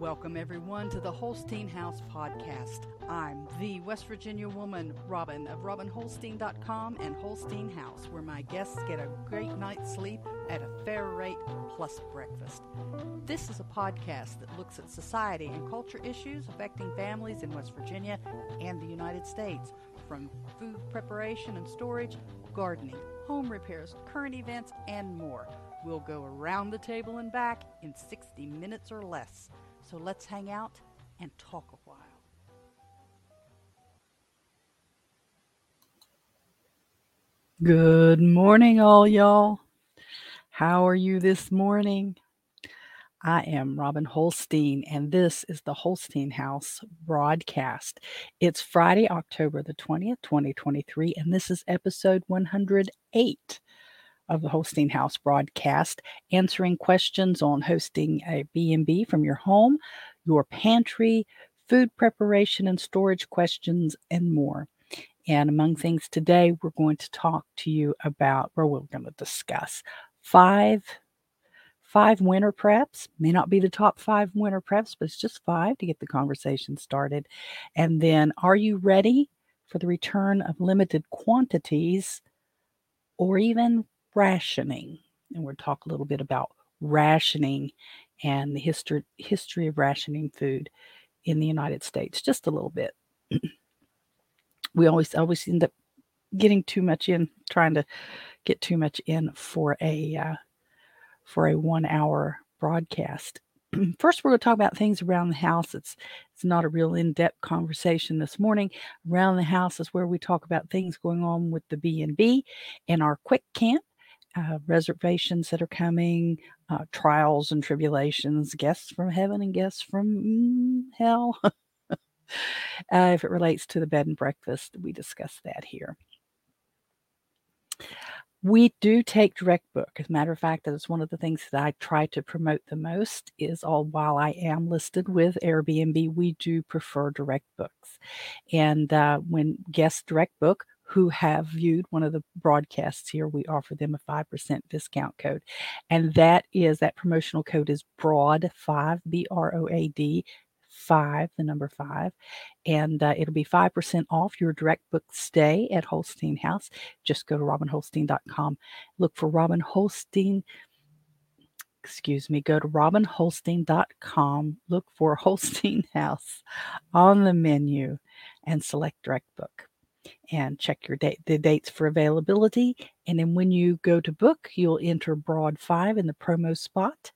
Welcome, everyone, to the Holstein House podcast. I'm the West Virginia woman, Robin, of RobinHolstein.com and Holstein House, where my guests get a great night's sleep at a fair rate plus breakfast. This is a podcast that looks at society and culture issues affecting families in West Virginia and the United States, from food preparation and storage, gardening, home repairs, current events, and more. We'll go around the table and back in 60 minutes or less. So let's hang out and talk a while. Good morning, all y'all. How are you this morning? I am Robin Holstein, and this is the Holstein House broadcast. It's Friday, October the 20th, 2023, and this is episode 108 of the Holstein House broadcast, answering questions on hosting a B&B from your home, your pantry, food preparation and storage questions, and more. And among things today, we're going to talk to you about, or we're going to discuss five five winter preps. May not be the top five winter preps, but it's just five to get the conversation started. And then, are you ready for the return of limited quantities or even rationing. And we'll talk a little bit about rationing and the history history of rationing food in the United States, just a little bit. we always always end up getting too much in, trying to get too much in for a uh, for a one hour broadcast. First, we're going to talk about things around the house. It's it's not a real in-depth conversation this morning. Around the house is where we talk about things going on with the B and B and our quick camp uh, reservations that are coming, uh, trials and tribulations, guests from heaven and guests from mm, hell. uh, if it relates to the bed and breakfast, we discuss that here. We do take direct book. As a matter of fact, that is one of the things that I try to promote the most. Is all while I am listed with Airbnb, we do prefer direct books, and uh, when guests direct book, who have viewed one of the broadcasts here, we offer them a 5% discount code. And that is that promotional code is BROAD5, B R O A D 5, the number 5. And uh, it'll be 5% off your direct book stay at Holstein House. Just go to robinholstein.com. Look for Robin Holstein excuse me, go to robinholstein.com, look for Holstein House on the menu, and select direct book and check your date the dates for availability and then when you go to book you'll enter broad 5 in the promo spot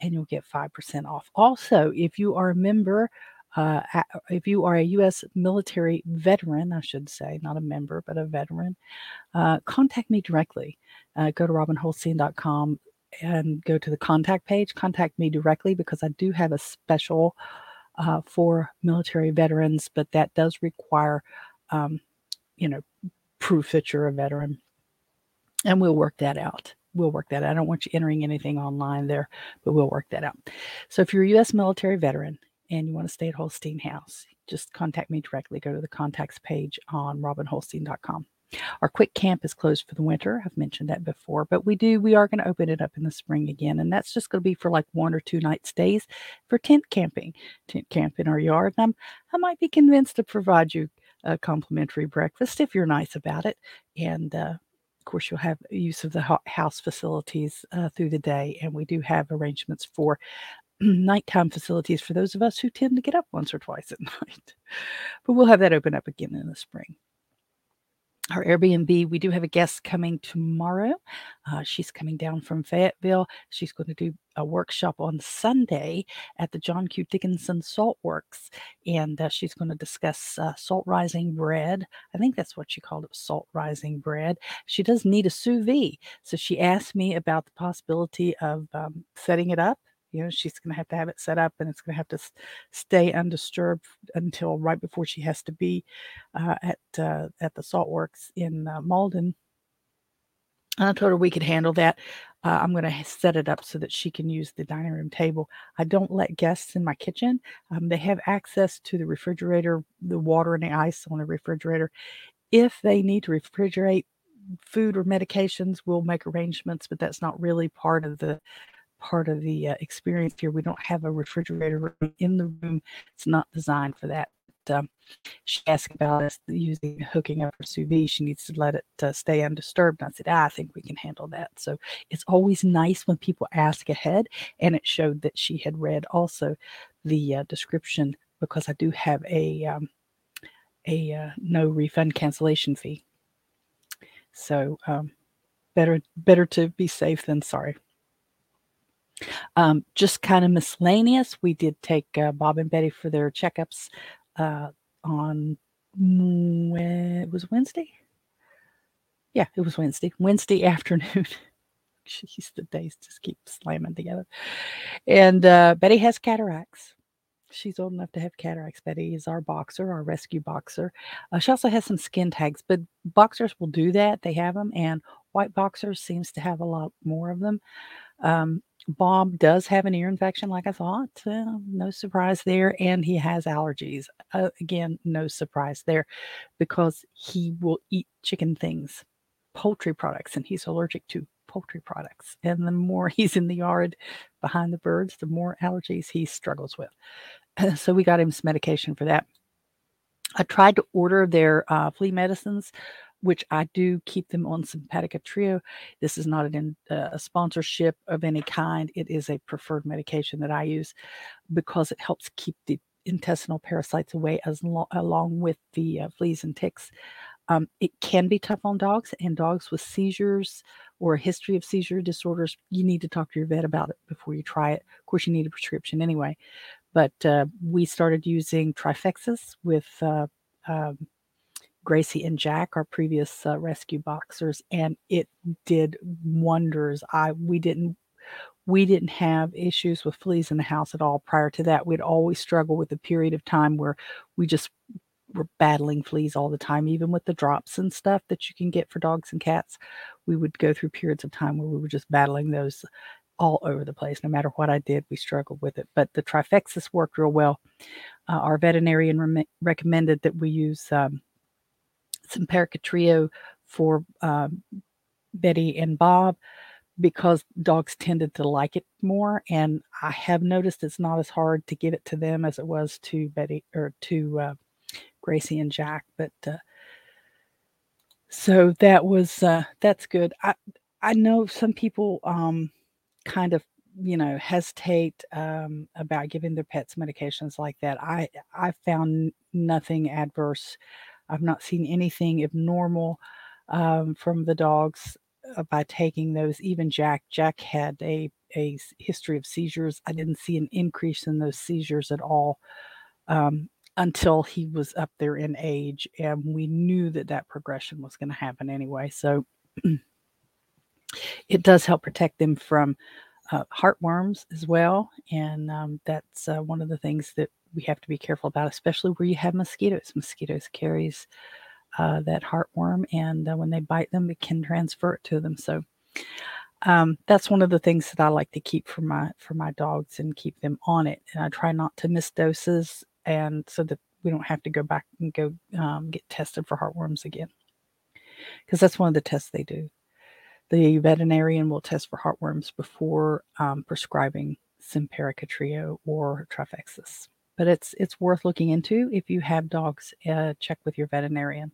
and you'll get 5% off also if you are a member uh, if you are a U.S. military veteran, I should say, not a member, but a veteran, uh, contact me directly. Uh, go to robinholstein.com and go to the contact page. Contact me directly because I do have a special uh, for military veterans, but that does require um, you know, proof that you're a veteran. And we'll work that out. We'll work that out. I don't want you entering anything online there, but we'll work that out. So if you're a U.S. military veteran and you want to stay at Holstein House, just contact me directly. Go to the contacts page on robinholstein.com. Our quick camp is closed for the winter. I've mentioned that before, but we do we are going to open it up in the spring again, and that's just going to be for like one or two night stays for tent camping. Tent camp in our yard. And I'm I might be convinced to provide you a complimentary breakfast if you're nice about it. And uh, of course, you'll have use of the house facilities uh, through the day. And we do have arrangements for nighttime facilities for those of us who tend to get up once or twice at night. But we'll have that open up again in the spring our Airbnb. We do have a guest coming tomorrow. Uh, she's coming down from Fayetteville. She's going to do a workshop on Sunday at the John Q. Dickinson Salt Works, and uh, she's going to discuss uh, salt rising bread. I think that's what she called it, salt rising bread. She does need a sous vide, so she asked me about the possibility of um, setting it up you know she's going to have to have it set up and it's going to have to stay undisturbed until right before she has to be uh, at uh, at the salt works in uh, malden. And i told her we could handle that. Uh, i'm going to set it up so that she can use the dining room table. I don't let guests in my kitchen. Um, they have access to the refrigerator the water and the ice on the refrigerator. If they need to refrigerate food or medications we'll make arrangements but that's not really part of the part of the uh, experience here. We don't have a refrigerator in the room. It's not designed for that. But, um, she asked about us using hooking up her sous vide. She needs to let it uh, stay undisturbed. And I said, ah, I think we can handle that. So it's always nice when people ask ahead. And it showed that she had read also the uh, description because I do have a um, a uh, no refund cancellation fee. So um, better better to be safe than sorry. Um, just kind of miscellaneous. We did take uh, Bob and Betty for their checkups uh, on when it was Wednesday. Yeah, it was Wednesday. Wednesday afternoon. Jeez, the days just keep slamming together. And uh, Betty has cataracts. She's old enough to have cataracts. Betty is our boxer, our rescue boxer. Uh, she also has some skin tags, but boxers will do that. They have them, and white boxers seems to have a lot more of them. Um, Bob does have an ear infection, like I thought. Uh, no surprise there. And he has allergies. Uh, again, no surprise there because he will eat chicken things, poultry products, and he's allergic to poultry products. And the more he's in the yard behind the birds, the more allergies he struggles with. so we got him some medication for that. I tried to order their uh, flea medicines, which I do keep them on Simparica Trio. This is not an, uh, a sponsorship of any kind. It is a preferred medication that I use because it helps keep the intestinal parasites away as lo- along with the uh, fleas and ticks. Um, it can be tough on dogs and dogs with seizures or a history of seizure disorders. You need to talk to your vet about it before you try it. Of course, you need a prescription anyway. But uh, we started using Trifexis with uh, um, Gracie and Jack, our previous uh, rescue boxers, and it did wonders. I we didn't we didn't have issues with fleas in the house at all prior to that. We'd always struggle with a period of time where we just were battling fleas all the time, even with the drops and stuff that you can get for dogs and cats. We would go through periods of time where we were just battling those all over the place. No matter what I did, we struggled with it. But the Trifexis worked real well. Uh, our veterinarian re- recommended that we use um, Simparica Trio for um, Betty and Bob because dogs tended to like it more. And I have noticed it's not as hard to give it to them as it was to Betty or to uh, Gracie and Jack. But uh, so that was uh, that's good. I I know some people um, kind of you know hesitate um, about giving their pets medications like that. I I found nothing adverse. I've not seen anything abnormal um, from the dogs uh, by taking those. Even Jack, Jack had a a history of seizures. I didn't see an increase in those seizures at all um, until he was up there in age, and we knew that that progression was going to happen anyway. So it does help protect them from uh, heartworms as well. And um, that's uh, one of the things that we have to be careful about, especially where you have mosquitoes. Mosquitoes carries uh, that heartworm, and uh, when they bite them, it can transfer it to them. So um, that's one of the things that I like to keep for my for my dogs and keep them on it. And I try not to miss doses, and so that we don't have to go back and go um, get tested for heartworms again, because that's one of the tests they do the veterinarian will test for heartworms before um, prescribing Simparica Trio or Trifexis. But it's it's worth looking into if you have dogs. Uh, check with your veterinarian.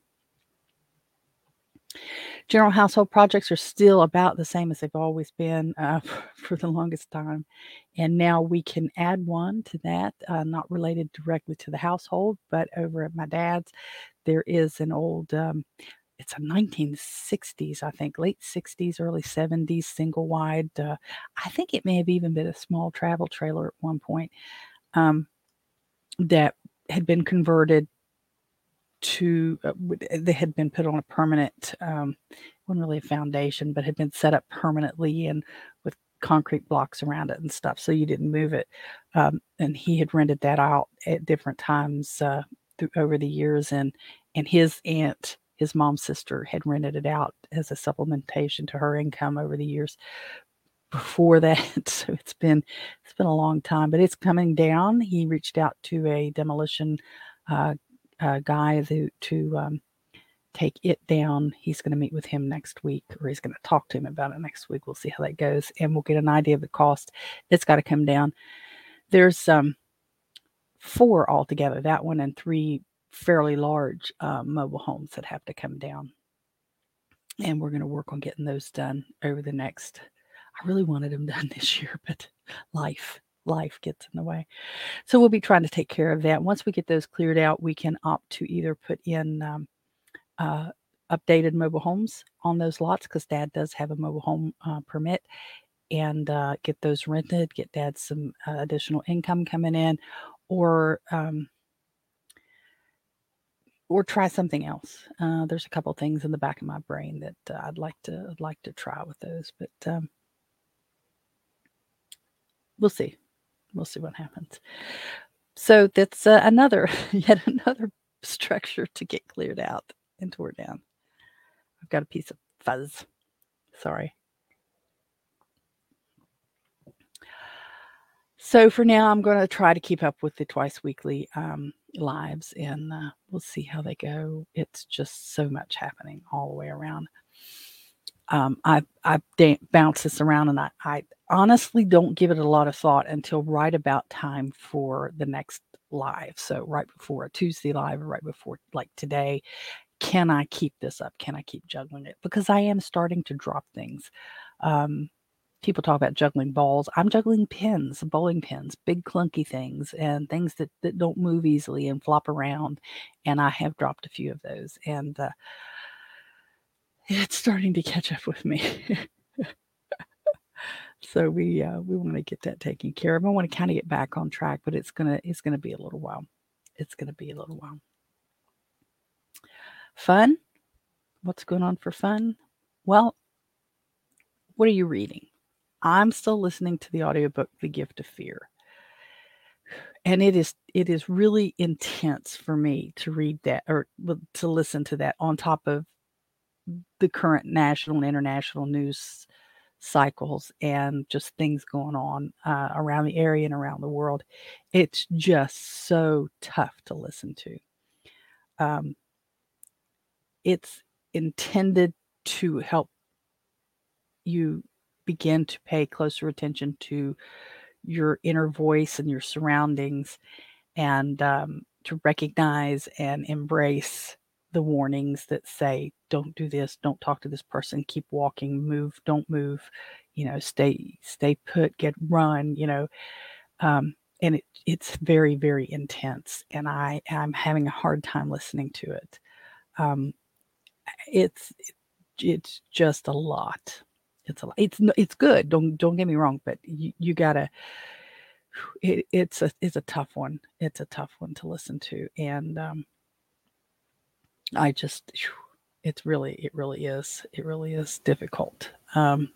General household projects are still about the same as they've always been uh, for the longest time. And now we can add one to that, uh, not related directly to the household, but over at my dad's, there is an old um, it's a 1960s, I think, late 60s, early 70s single wide. Uh, I think it may have even been a small travel trailer at one point um, that had been converted to, uh, they had been put on a permanent, um, wasn't really a foundation, but had been set up permanently and with concrete blocks around it and stuff. So you didn't move it. Um, and he had rented that out at different times uh, through, over the years. And, and his aunt, his mom's sister had rented it out as a supplementation to her income over the years before that so it's been it's been a long time but it's coming down he reached out to a demolition uh, uh, guy to, to um, take it down. He's going to meet with him next week, or he's going to talk to him about it next week. We'll see how that goes, and we'll get an idea of the cost. It's got to come down. There's um, four altogether. That one and three fairly large uh, mobile homes that have to come down, and we're going to work on getting those done over the next. I really wanted them done this year, but life life gets in the way. So we'll be trying to take care of that. Once we get those cleared out, we can opt to either put in um, uh, updated mobile homes on those lots because dad does have a mobile home uh, permit and uh, get those rented, get dad some uh, additional income coming in, or um, or try something else. Uh, there's a couple things in the back of my brain that uh, I'd like to I'd like to try with those, but um, we'll see. We'll see what happens. So that's uh, another yet another structure to get cleared out and tore down. I've got a piece of fuzz. Sorry. So for now, I'm going to try to keep up with the twice weekly um, lives, and uh, we'll see how they go. It's just so much happening all the way around. Um, I I bounce this around, and I, I honestly don't give it a lot of thought until right about time for the next live. So right before a Tuesday live, or right before like today, can I keep this up? Can I keep juggling it? Because I am starting to drop things. Um, people talk about juggling balls. I'm juggling pins, bowling pins, big clunky things, and things that, that don't move easily and flop around. And I have dropped a few of those, and uh, it's starting to catch up with me. so we uh, we want to get that taken care of. I want to kind of get back on track, but it's gonna it's gonna be a little while. It's gonna be a little while. Fun? What's going on for fun? Well, what are you reading? I'm still listening to the audiobook The Gift of Fear. And it is it is really intense for me to read that or to listen to that on top of the current national and international news cycles and just things going on uh, around the area and around the world. It's just so tough to listen to. Um, it's intended to help you begin to pay closer attention to your inner voice and your surroundings and um, to recognize and embrace the warnings that say don't do this don't talk to this person keep walking move don't move you know stay stay put get run you know um, and it, it's very very intense and i i'm having a hard time listening to it um, it's it's just a lot. It's a lot. It's it's good. Don't don't get me wrong, but you, you gotta. It, it's a it's a tough one. It's a tough one to listen to, and um, I just it's really it really is it really is difficult. Um,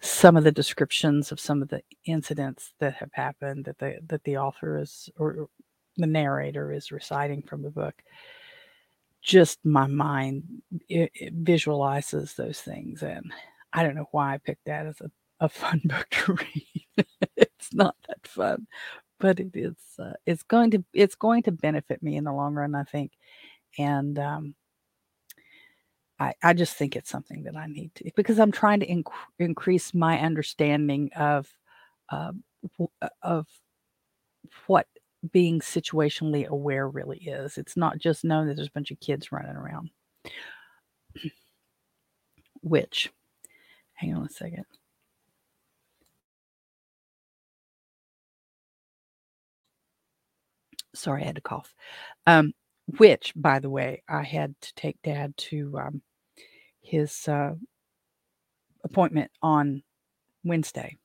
some of the descriptions of some of the incidents that have happened that the that the author is or the narrator is reciting from the book just my mind it, it visualizes those things and i don't know why i picked that as a, a fun book to read it's not that fun but it is uh, it's going to it's going to benefit me in the long run i think and um, I, I just think it's something that I need to because I'm trying to inc- increase my understanding of uh, of what being situationally aware really is. It's not just knowing that there's a bunch of kids running around. Which, hang on a second. Sorry, I had to cough. Um, which, by the way, I had to take dad to um, his uh, appointment on Wednesday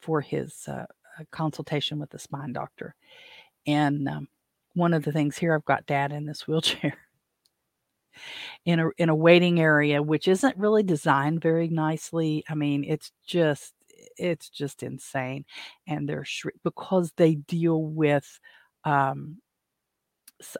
for his uh, consultation with the spine doctor. And um, one of the things here, I've got dad in this wheelchair in a in a waiting area, which isn't really designed very nicely. I mean, it's just it's just insane, and they're because they deal with um,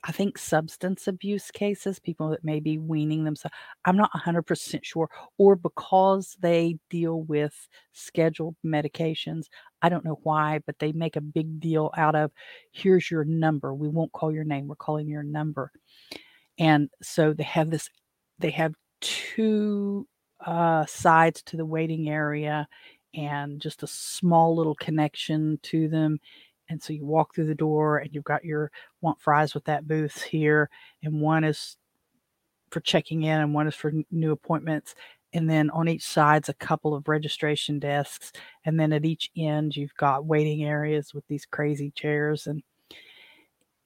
I think substance abuse cases, people that may be weaning themselves. I'm not 100% sure, or because they deal with scheduled medications. I don't know why, but they make a big deal out of here's your number. We won't call your name, we're calling your number. And so they have this they have two uh, sides to the waiting area and just a small little connection to them. And so you walk through the door and you've got your want fries with that booth here, and one is for checking in and one is for new appointments. And then on each side's a couple of registration desks. And then at each end, you've got waiting areas with these crazy chairs. And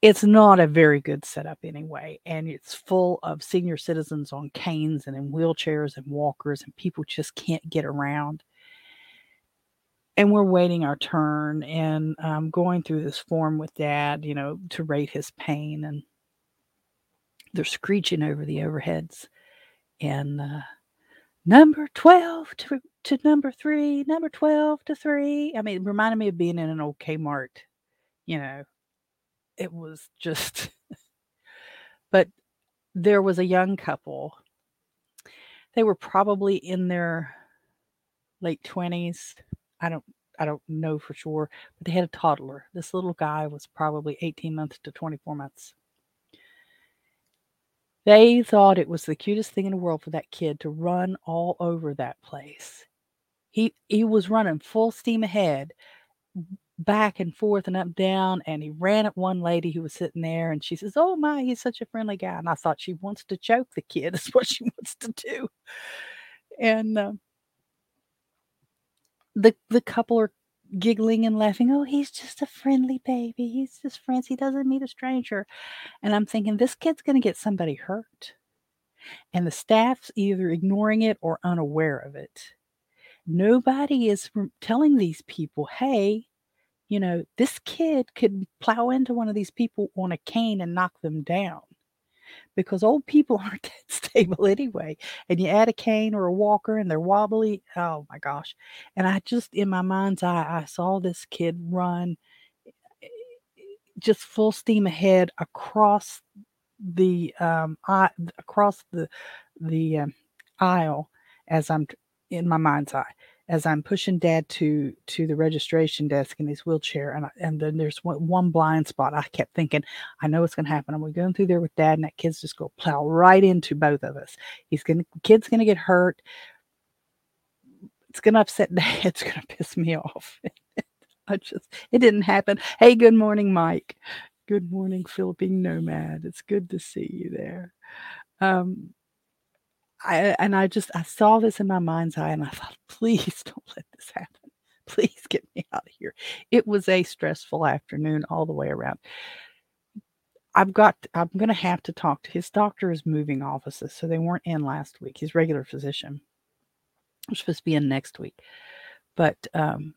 it's not a very good setup anyway. And it's full of senior citizens on canes and in wheelchairs and walkers, and people just can't get around and we're waiting our turn and um, going through this form with dad, you know, to rate his pain. And they're screeching over the overheads. And uh, number 12 to, to number three, number 12 to three. I mean, it reminded me of being in an old Kmart, you know, it was just, but there was a young couple. They were probably in their late 20s, I don't I don't know for sure, but they had a toddler. This little guy was probably 18 months to 24 months. They thought it was the cutest thing in the world for that kid to run all over that place. He he was running full steam ahead, back and forth and up down, and he ran at one lady who was sitting there, and she says, "Oh my, he's such a friendly guy." And I thought she wants to choke the kid. Is what she wants to do. And uh, the the couple are giggling and laughing. Oh, he's just a friendly baby. He's just friends. He doesn't meet a stranger. And I'm thinking, this kid's going to get somebody hurt. And the staff's either ignoring it or unaware of it. Nobody is telling these people, hey, you know, this kid could plow into one of these people on a cane and knock them down because old people aren't that stable anyway. And you add a cane or a walker and they're wobbly. Oh my gosh. And I just, in my mind's eye, I saw this kid run eh, just full steam ahead across the um I, across the the um, aisle as I'm in my mind's eye as I'm pushing dad to to the registration desk in his wheelchair, and I, and then there's one, one blind spot. I kept thinking, I know what's going to happen. I'm going through there with dad, and that kid's just going to plow right into both of us. He's going to kid's going to get hurt. It's going to upset dad. It's going to piss me off. I just it didn't happen. Hey, good morning, Mike. Good morning, Philippine Nomad. It's good to see you there. Um, I, and I just I saw this in my mind's eye and I thought, please don't let this happen. Please get me out of here. It was a stressful afternoon all the way around. I've got I'm gonna have to talk to his doctor is moving offices, so they weren't in last week. His regular physician was supposed to be in next week. But um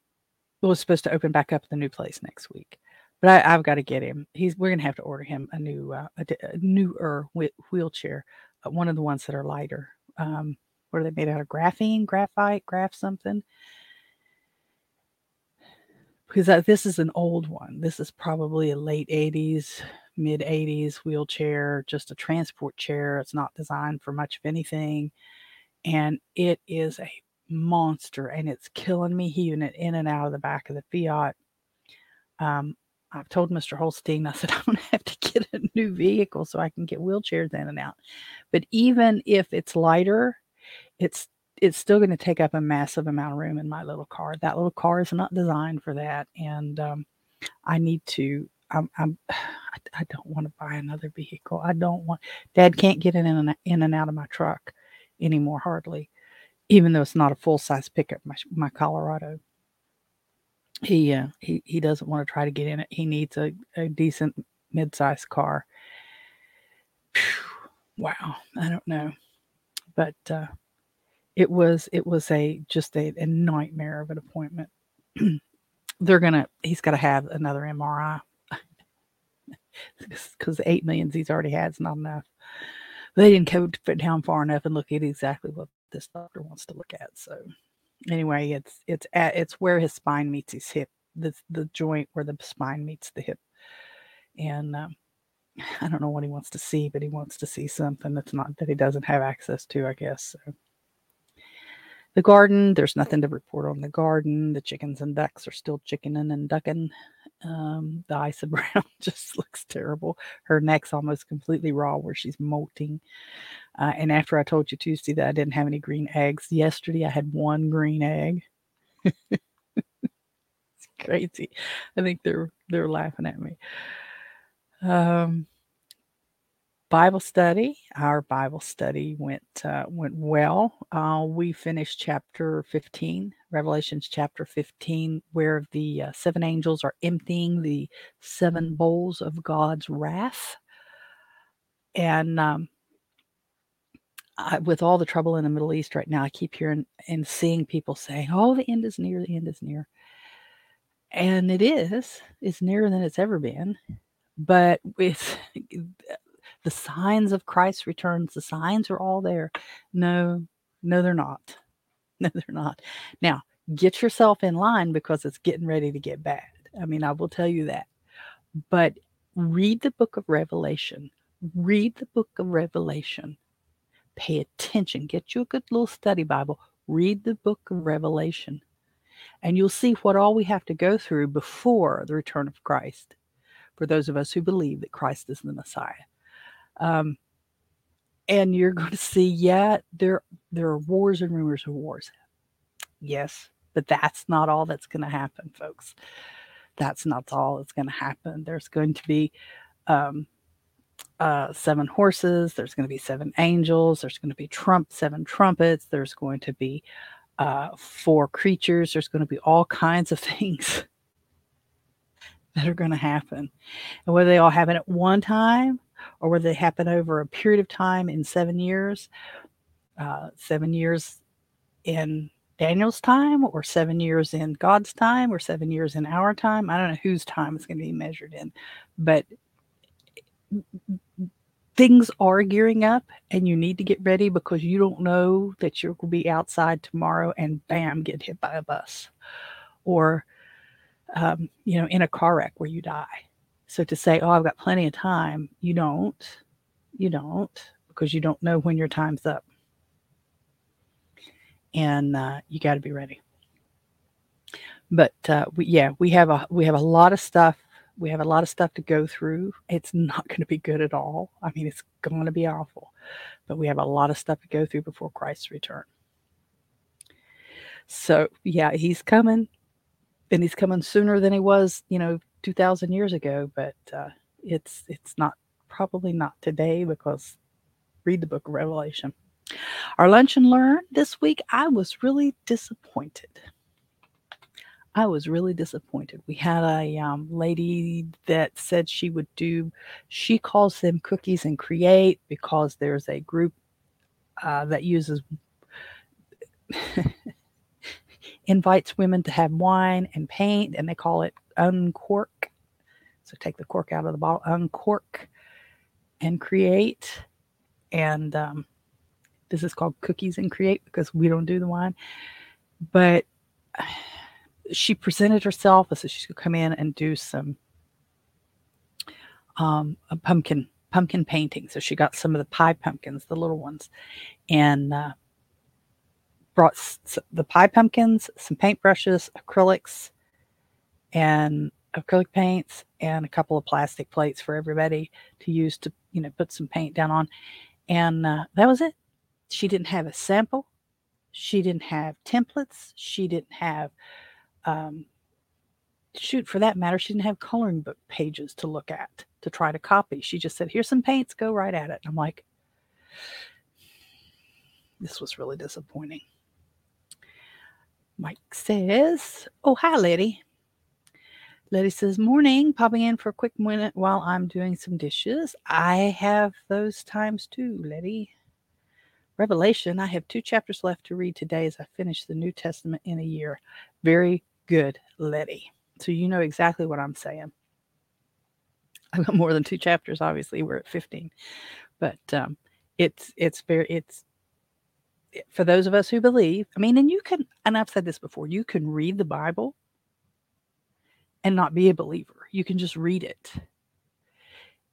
was supposed to open back up the new place next week. But I, have got to get him. He's we're gonna have to order him a new uh, a, a newer wheelchair, uh, one of the ones that are lighter um, what are they made out of? Graphene, graphite, graph something. Because uh, this is an old one. This is probably a late 80s, mid 80s wheelchair, just a transport chair. It's not designed for much of anything. And it is a monster and it's killing me heaving it in and out of the back of the Fiat. Um, I've told Mr. Holstein, I said, I'm going to have to get a new vehicle so I can get wheelchairs in and out. But even if it's lighter, it's it's still going to take up a massive amount of room in my little car. That little car is not designed for that, and um, I need to. I'm, I'm I don't want to buy another vehicle. I don't want. Dad can't get in and in and out of my truck anymore, hardly, even though it's not a full size pickup. My my Colorado he uh, he he doesn't want to try to get in it. He needs a, a decent mid-sized car. Whew, wow, I don't know, but uh, it was it was a just a, a nightmare of an appointment. They're gonna he's got to have another MRI because eight millions he's already had is not enough. They didn't go down far enough and look at exactly what this doctor wants to look at. So anyway, it's it's at it's where his spine meets his hip, the the joint where the spine meets the hip, and um, I don't know what he wants to see, but he wants to see something that's not that he doesn't have access to, I guess. So. The garden, there's nothing to report on the garden. The chickens and ducks are still chickening and ducking. Um, the Isa Brown just looks terrible. Her neck's almost completely raw where she's molting. Uh, and after I told you Tuesday that I didn't have any green eggs, yesterday I had one green egg. it's crazy. I think they're they're laughing at me. Um, Bible study. Our Bible study went uh, went well. Uh, we finished chapter 15, Revelations chapter 15, where the uh, seven angels are emptying the seven bowls of God's wrath. And um, I, with all the trouble in the Middle East right now, I keep hearing and seeing people saying, "Oh, the end is near. The end is near," and it is. It's nearer than it's ever been. But with the signs of Christ's returns, the signs are all there. No, no, they're not. No, they're not. Now, get yourself in line because it's getting ready to get bad. I mean, I will tell you that. But read the book of Revelation. Read the book of Revelation. Pay attention. Get you a good little study Bible. Read the book of Revelation. And you'll see what all we have to go through before the return of Christ for those of us who believe that Christ is the Messiah. Um, and you're going to see, yeah, there there are wars and rumors of wars. Yes, but that's not all that's going to happen, folks. That's not all that's going to happen. There's going to be um, uh, seven horses. There's going to be seven angels. There's going to be trump seven trumpets. There's going to be uh, four creatures. There's going to be all kinds of things that are going to happen, and whether they all happen at one time or whether they happen over a period of time in seven years, uh, seven years in Daniel's time, or seven years in God's time, or seven years in our time. I don't know whose time it's going to be measured in, but things are gearing up and you need to get ready because you don't know that you're going to be outside tomorrow and bam, get hit by a bus or, um, you know, in a car wreck where you die. So to say, oh, I've got plenty of time, you don't. You don't because you don't know when your time's up. And uh, you got to be ready. But uh, we, yeah, we have a we have a lot of stuff. We have a lot of stuff to go through. It's not going to be good at all. I mean, it's going to be awful. But we have a lot of stuff to go through before Christ's return. So yeah, he's coming, and he's coming sooner than he was, you know, 2000 years ago, but uh, it's it's not probably not today because read the book of Revelation. Our lunch and learn this week, I was really disappointed. I was really disappointed. We had a um, lady that said she would do, she calls them cookies and create because there's a group uh, that uses, invites women to have wine and paint, and they call it uncork. So take the cork out of the bottle, uncork, and create. And um, this is called cookies and create because we don't do the wine. But she presented herself as she could come in and do some um, pumpkin pumpkin painting. So she got some of the pie pumpkins, the little ones, and uh, brought s- the pie pumpkins, some paintbrushes, acrylics, and acrylic paints and a couple of plastic plates for everybody to use to you know put some paint down on. And uh, that was it. She didn't have a sample. She didn't have templates. She didn't have um, shoot for that matter she didn't have coloring book pages to look at to try to copy she just said here's some paints go right at it i'm like this was really disappointing mike says oh hi lady Letty says, Morning, popping in for a quick minute while I'm doing some dishes. I have those times too, Letty. Revelation, I have two chapters left to read today as I finish the New Testament in a year. Very good, Letty. So you know exactly what I'm saying. I've got more than two chapters, obviously. We're at 15. But um, it's it's very it's for those of us who believe. I mean, and you can and I've said this before, you can read the Bible and not be a believer. You can just read it.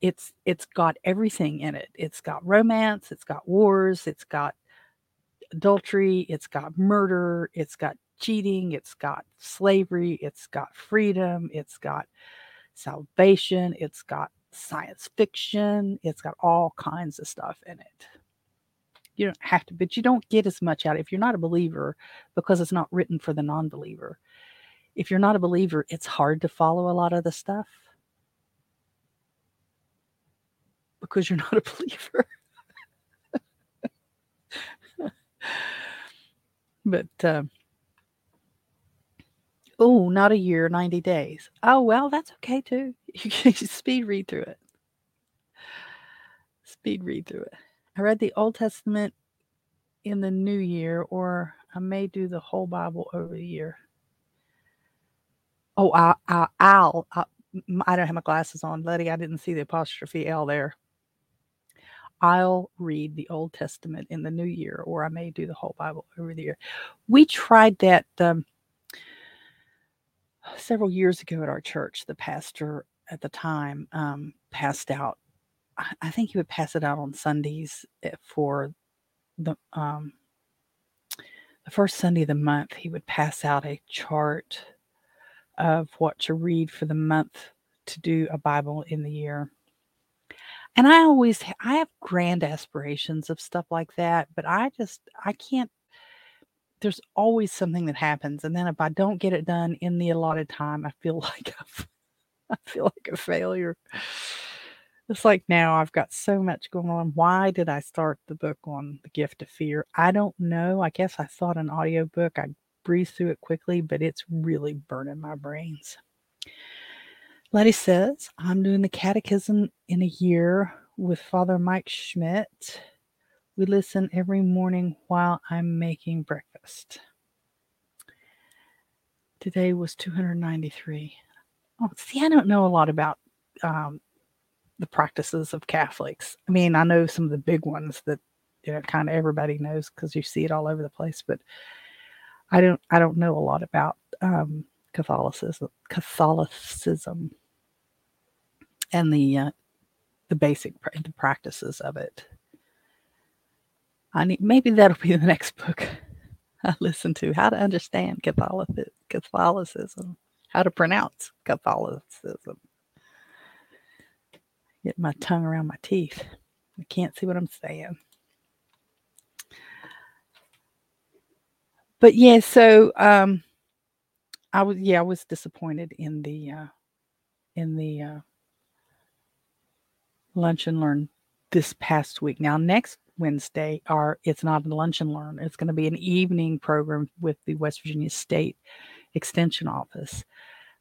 It's it's got everything in it. It's got romance, it's got wars, it's got adultery, it's got murder, it's got cheating, it's got slavery, it's got freedom, it's got salvation, it's got science fiction, it's got all kinds of stuff in it. You don't have to, but you don't get as much out if you're not a believer because it's not written for the non-believer. If you're not a believer, it's hard to follow a lot of the stuff because you're not a believer. but uh, oh, not a year, 90 days. Oh, well, that's okay too. You can speed read through it. Speed read through it. I read the Old Testament in the new year, or I may do the whole Bible over the year. Oh, I, I, I'll, I, I don't have my glasses on, Letty. I didn't see the apostrophe L there. I'll read the Old Testament in the new year, or I may do the whole Bible over the year. We tried that um, several years ago at our church. The pastor at the time um, passed out I think he would pass it out on Sundays eh, for the um, the first Sunday of the month. He would pass out a chart of what to read for the month to do a Bible in the year. And I always I have grand aspirations of stuff like that, but I just I can't there's always something that happens and then if I don't get it done in the allotted time, I feel like I feel like a failure. It's like now I've got so much going on. Why did I start the book on the gift of fear? I don't know. I guess I thought an audio book. I breeze through it quickly, but it's really burning my brains. Letty says, I'm doing the catechism in a year with Father Mike Schmitz. We listen every morning while I'm making breakfast. Today was 293. Oh, see, I don't know a lot about um, the practices of Catholics. I mean, I know some of the big ones that you know kind of everybody knows because you see it all over the place, but I don't I don't know a lot about um, Catholicism Catholicism and the uh, the basic the practices of it. I need maybe that'll be the next book I listen to how to understand Catholic Catholicism, how to pronounce Catholicism. Get my tongue around my teeth. I can't see what I'm saying. But yeah, so um I was yeah, I was disappointed in the uh in the uh lunch and learn this past week. Now next Wednesday are it's not a lunch and learn. It's going to be an evening program with the West Virginia State Extension Office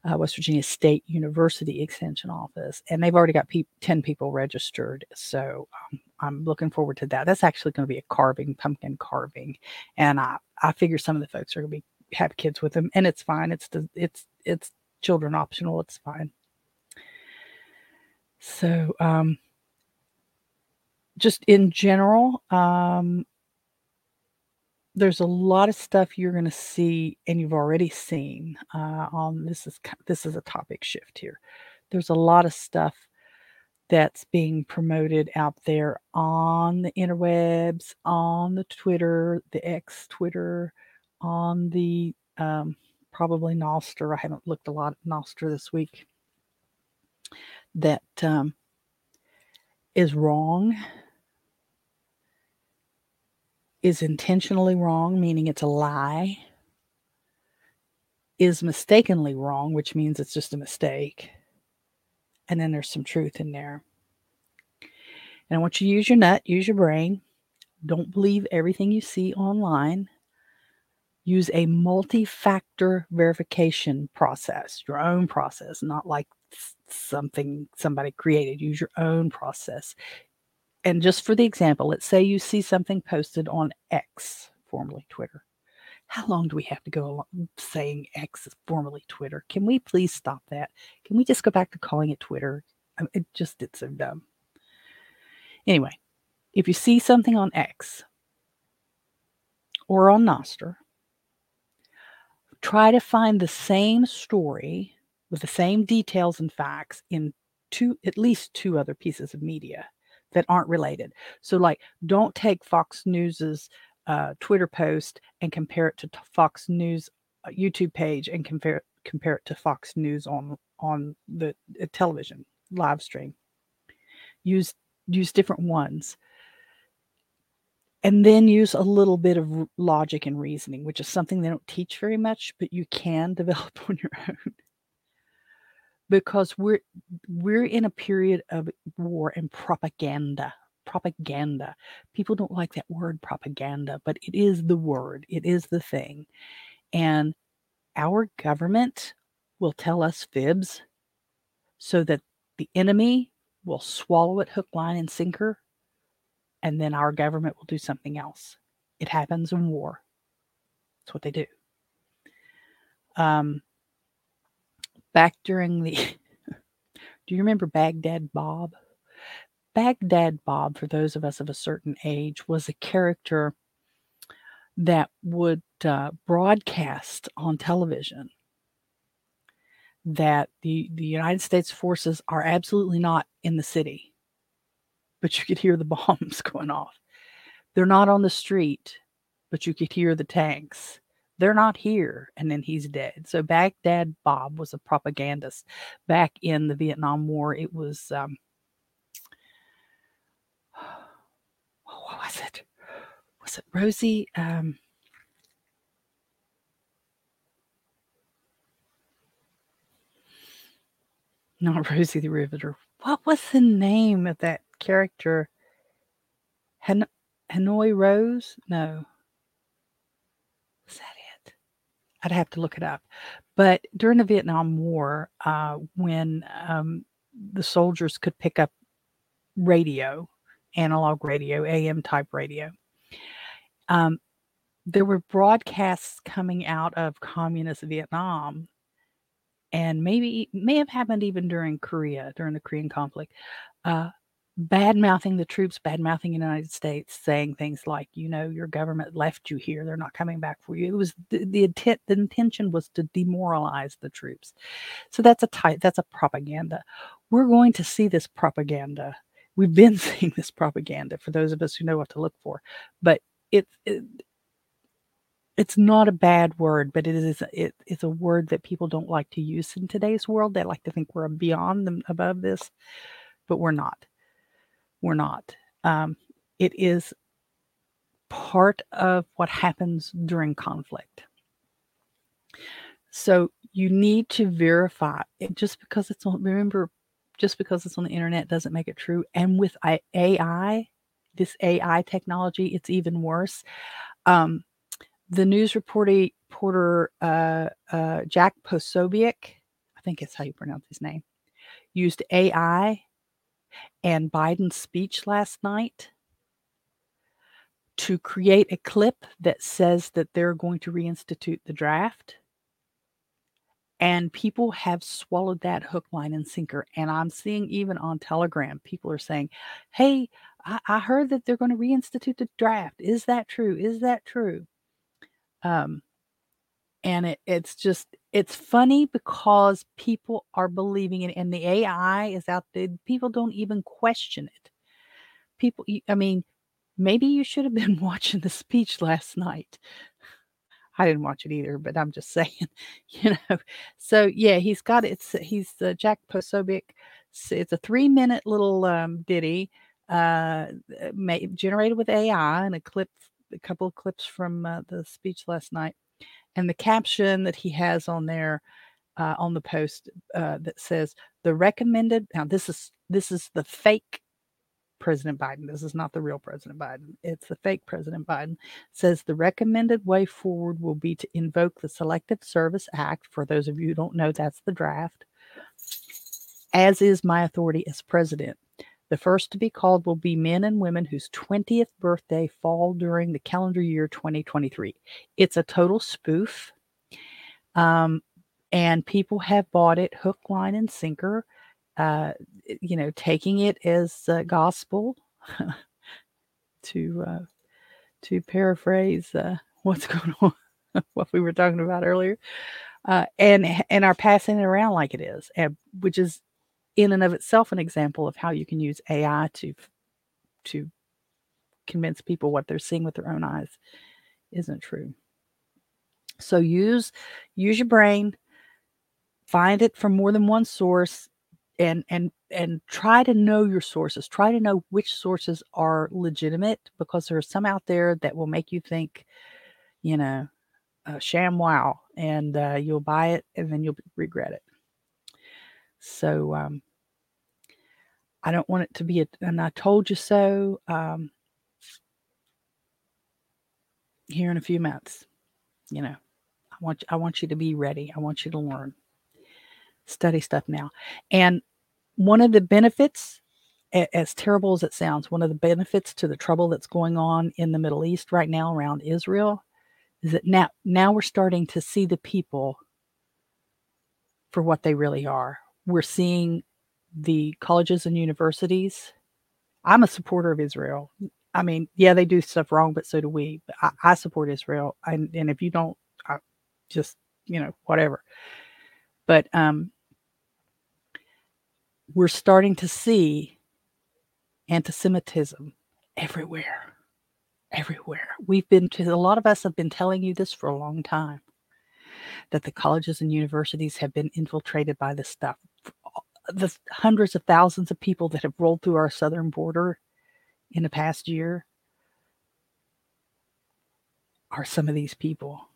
uh, West Virginia State University Extension Office, and they've already got pe- 10 people registered. So um, I'm looking forward to that. That's actually going to be a carving, pumpkin carving. And I, I figure some of the folks are going to be have kids with them, and it's fine. It's the, it's it's children optional. It's fine. So um, just in general, um, there's a lot of stuff you're going to see and you've already seen uh, on this is this is a topic shift here there's a lot of stuff that's being promoted out there on the interwebs on the twitter the x twitter on the um, probably Nostr. I haven't looked a lot at Nostr this week. That um, is wrong is intentionally wrong, meaning it's a lie, is mistakenly wrong, which means it's just a mistake. And then there's some truth in there. And I want you to use your nut, use your brain. Don't believe everything you see online. Use a multi factor verification process, your own process, not like something somebody created. Use your own process and just for the example, let's say you see something posted on X, formerly Twitter. How long do we have to go along mm, saying X is formerly Twitter? Can we please stop that? Can we just go back to calling it Twitter? it just it's so dumb. Anyway, if you see something on X or on Nostr, try to find the same story with the same details and facts in two at least two other pieces of media that aren't related. So, like, don't take Fox News's uh, Twitter post and compare it to t- Fox News uh, YouTube page and compare compare it to Fox News on on the uh, television live stream. Use use different ones. and then use a little bit of logic and reasoning, which is something they don't teach very much, but you can develop on your own. Because we're we're in a period of war and propaganda. Propaganda. People don't like that word propaganda, but it is the word. It is the thing. And our government will tell us fibs so that the enemy will swallow it hook, line, and sinker and then our government will do something else. It happens in war. That's what they do. Um, back during the, do you remember Baghdad Bob? Baghdad Bob, for those of us of a certain age, was a character that would uh, broadcast on television that the, the United States forces are absolutely not in the city but you could hear the bombs going off. They're not on the street, but you could hear the tanks. They're not here. And then he's dead. So Baghdad Bob was a propagandist back in the Vietnam War. It was, um, what was it? Was it Rosie? Um, not Rosie the Riveter. What was the name of that character Han- Hanoi Rose? No. Was that it? I'd have to look it up. But during the Vietnam War, uh, when um, the soldiers could pick up radio, analog radio, AM type radio, um, there were broadcasts coming out of communist Vietnam and maybe may have happened even during Korea, during the Korean conflict, uh, bad mouthing the troops, bad mouthing the United States, saying things like, you know, your government left you here, they're not coming back for you. It was the, the intent, the intention was to demoralize the troops. So that's a type, that's a propaganda. We're going to see this propaganda. We've been seeing this propaganda for those of us who know what to look for, but it, it it's not a bad word, but it is it, it's a word that people don't like to use in today's world. They like to think we're beyond them above this, but we're not. We're not. Um, it is part of what happens during conflict. So you need to verify it just because it's on. Remember, just because it's on the internet doesn't make it true. And with AI, this AI technology, it's even worse. Um, the news reporter, reporter uh, uh, Jack Posobiec, I think it's how you pronounce his name, used AI and Biden's speech last night to create a clip that says that they're going to reinstitute the draft. And people have swallowed that hook, line, and sinker. And I'm seeing even on Telegram, people are saying, Hey, I, I heard that they're going to reinstitute the draft. Is that true? Is that true? Um, and it, it's just it's funny because people are believing it and the ai is out there people don't even question it. People i mean maybe you should have been watching the speech last night. I didn't watch it either but i'm just saying you know. So yeah he's got it's he's uh, jack posobiec it's a three minute little um, ditty uh, made, generated with ai and a clip a couple of clips from uh, the speech last night, and the caption that he has on there uh, on the post uh, that says the recommended. Now this is this is the fake President Biden. This is not the real President Biden. It's the fake President Biden. Says the recommended way forward will be to invoke the Selective Service Act. For those of you who don't know, that's the draft. As is my authority as president. The first to be called will be men and women whose 20th birthday fall during the calendar year 2023. It's a total spoof. Um, and people have bought it hook, line, and sinker, uh, you know, taking it as uh, gospel to uh, to paraphrase uh, what's going on, what we were talking about earlier, uh, and and are passing it around like it is, and, which is in and of itself an example of how you can use AI to to convince people what they're seeing with their own eyes isn't true. So use use your brain, find it from more than one source, and and and try to know your sources. Try to know which sources are legitimate because there are some out there that will make you think, you know, uh, sham wow, and uh, you'll buy it and then you'll regret it. So um, I don't want it to be a, and I told you so. Um, here in a few months, you know, I want I want you to be ready. I want you to learn, study stuff now, and one of the benefits, as terrible as it sounds, one of the benefits to the trouble that's going on in the Middle East right now around Israel is that now now we're starting to see the people for what they really are. We're seeing the colleges and universities. I'm a supporter of Israel. I mean, yeah, they do stuff wrong, but so do we. But I, I support Israel, and, and if you don't, I just you know whatever. But um, we're starting to see anti-Semitism everywhere, everywhere. We've been to a lot of us have been telling you this for a long time that the colleges and universities have been infiltrated by this stuff the hundreds of thousands of people that have rolled through our southern border in the past year are some of these people.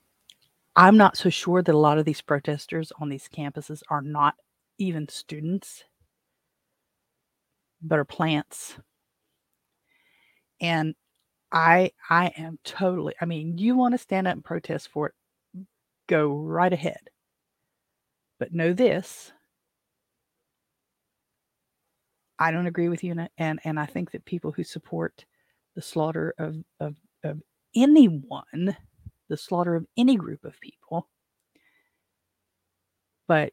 I'm not so sure that a lot of these protesters on these campuses are not even students, but are plants. And I I am totally I mean, you want to stand up and protest for it, go right ahead. But know this, I don't agree with you, and and, and I think that people who support the slaughter of, of of anyone, the slaughter of any group of people, but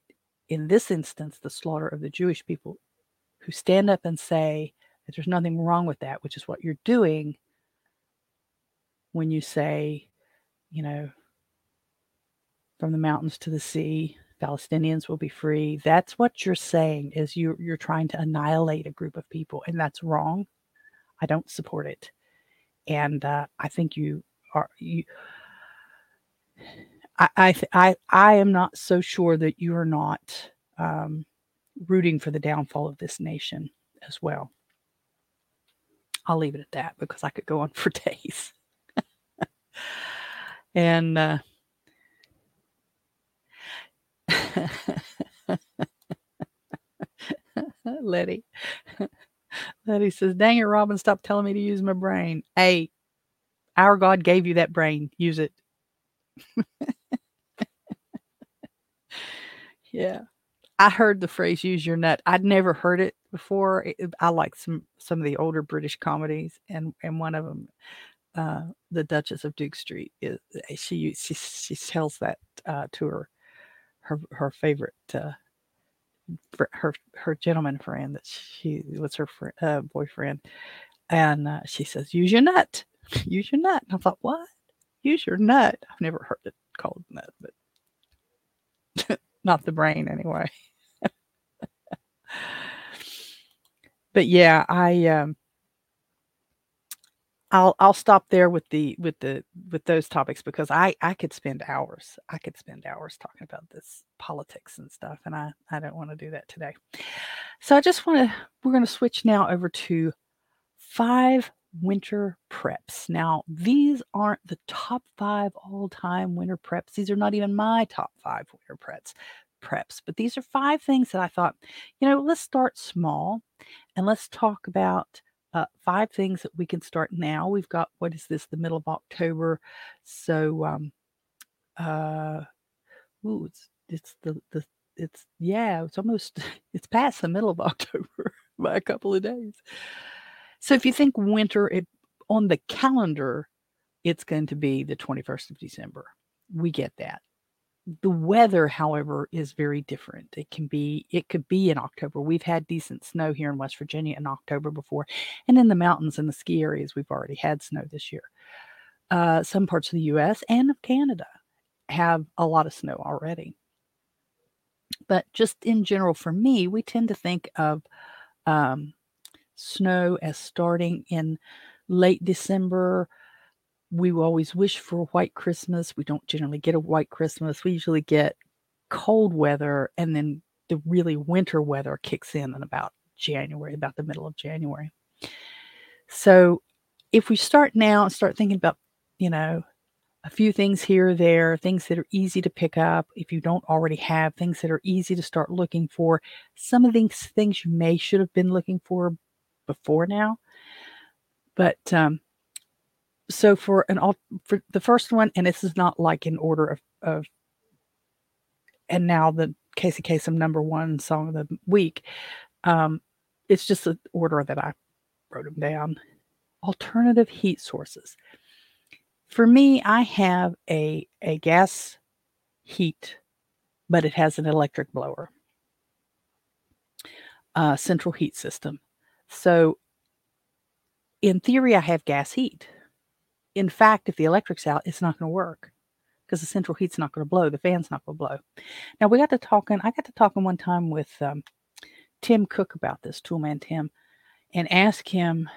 in this instance, the slaughter of the Jewish people, who stand up and say that there's nothing wrong with that, which is what you're doing when you say, you know, from the mountains to the sea, Palestinians will be free. That's what you're saying is you you're trying to annihilate a group of people, and that's wrong. I don't support it, and uh, I think you are you. I I, I I am not so sure that you are not um, rooting for the downfall of this nation as well. I'll leave it at that because I could go on for days. and uh, Letty. Letty says, Dang it, Robin, stop telling me to use my brain. Hey, our God gave you that brain. Use it. yeah. I heard the phrase use your nut. I'd never heard it before. I like some some of the older British comedies and and one of them uh, the Duchess of Duke Street is she she she tells that uh, to her her her favorite uh, her her gentleman friend that she was her uh, boyfriend, and uh, she says, "Use your nut, use your nut." And I thought, "What? Use your nut?" I've never heard it called nut, but not the brain anyway. but yeah, I um, I'll I'll stop there with the with the with those topics because I I could spend hours. I could spend hours talking about this politics and stuff and I I don't want to do that today. So I just want to we're going to switch now over to five winter preps. Now, these aren't the top 5 all-time winter preps. These are not even my top 5 winter preps preps, but these are five things that I thought, you know, let's start small and let's talk about uh, five things that we can start now. We've got what is this? The middle of October, so um, uh, ooh, it's it's the the it's yeah, it's almost it's past the middle of October by a couple of days. So if you think winter, it on the calendar, it's going to be the 21st of December. We get that. The weather, however, is very different. It can be it could be in October. We've had decent snow here in West Virginia in October before, and in the mountains and the ski areas, we've already had snow this year. Uh, some parts of the U.S. and of Canada have a lot of snow already. But just in general, for me, we tend to think of um, snow as starting in late December, we always wish for a white Christmas. We don't generally get a white Christmas. We usually get cold weather, and then the really winter weather kicks in in about January, about the middle of January. So if we start now and start thinking about, you know, a few things here or there, things that are easy to pick up if you don't already have, things that are easy to start looking for. Some of these things you may should have been looking for before now. But um, so for an all for the first one, and this is not like in order of, of and now the Casey Kasem number one song of the week. Um, it's just the order that I wrote them down. Alternative heat sources. For me, I have a a gas heat, but it has an electric blower. Uh, central heat system. So in theory, I have gas heat. In fact, if the electric's out, it's not going to work because the central heat's not going to blow. The fan's not going to blow. Now, we got to talking, I got to talking one time with um, Tim Cook about this, Toolman Tim, and ask him,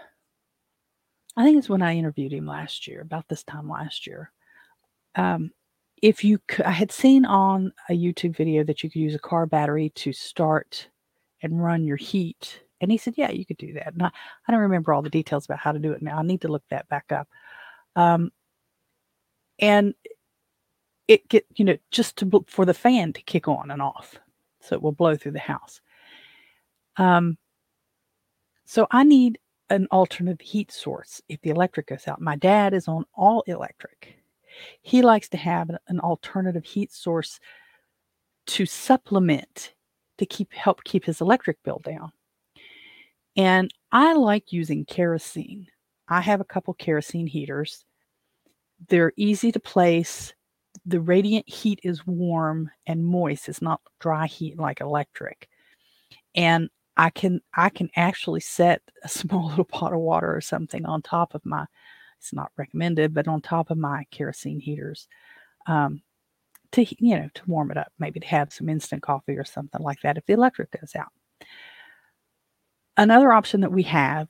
I think it's when I interviewed him last year, about this time last year. Um, if you could, I had seen on a YouTube video that you could use a car battery to start and run your heat and he said, Yeah, you could do that. And I, I don't remember all the details about how to do it now. I need to look that back up. Um, and it get, you know, just to for the fan to kick on and off. So it will blow through the house. Um, so I need an alternative heat source if the electric goes out. My dad is on all electric. He likes to have an alternative heat source to supplement to keep help keep his electric bill down. And I like using kerosene. I have a couple kerosene heaters. They're easy to place. The radiant heat is warm and moist. It's not dry heat like electric. And I can I can actually set a small little pot of water or something on top of my it's not recommended, but on top of my kerosene heaters. Um, to you know to warm it up, maybe to have some instant coffee or something like that if the electric goes out. Another option that we have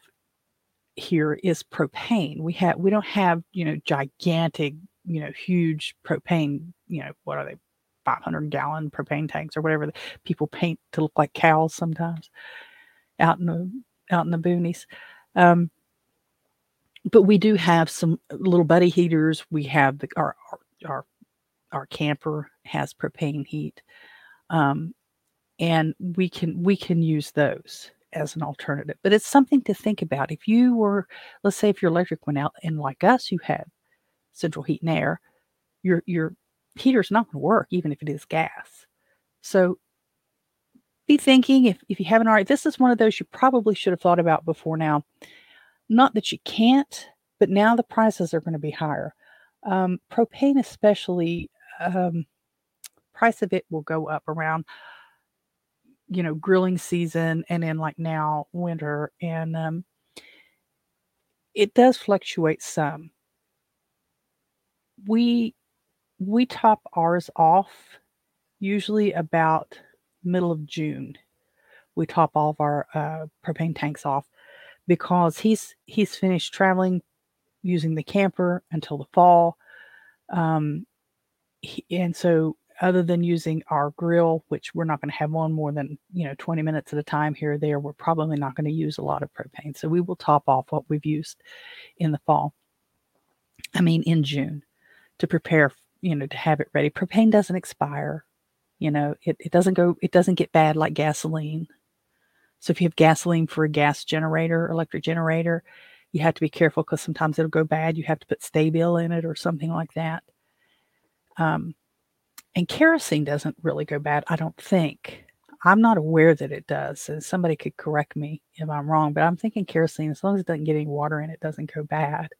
here is propane. We have we don't have, you know, gigantic, you know, huge propane, you know, what are they? 500 gallon propane tanks or whatever people paint to look like cows sometimes out in the out in the boonies. Um, but we do have some little buddy heaters. We have the our our our, camper has propane heat, um, and we can we can use those as an alternative. But it's something to think about. If you were, let's say, if your electric went out, and like us, you have central heat and air, your your heater's not going to work, even if it is gas. So be thinking if if you haven't already. This is one of those you probably should have thought about before now. Not that you can't, but now the prices are going to be higher. Um, propane, especially, um, price of it will go up around you know, grilling season and then like now winter. And um, it does fluctuate some. We we top ours off usually about middle of June. We top all of our uh, propane tanks off because he's he's finished traveling using the camper until the fall. Um, he, and so other than using our grill, which we're not going to have one more than, you know, 20 minutes at a time here or there, we're probably not going to use a lot of propane. So we will top off what we've used in the fall. I mean, in June to prepare, you know, to have it ready. Propane doesn't expire. You know, it, it doesn't go, it doesn't get bad like gasoline. So if you have gasoline for a gas generator, electric generator, you have to be careful because sometimes it'll go bad. You have to put Sta-Bil in it or something like that. Um, and kerosene doesn't really go bad, I don't think. I'm not aware that it does. And somebody could correct me if I'm wrong, but I'm thinking kerosene, as long as it doesn't get any water in it, doesn't go bad.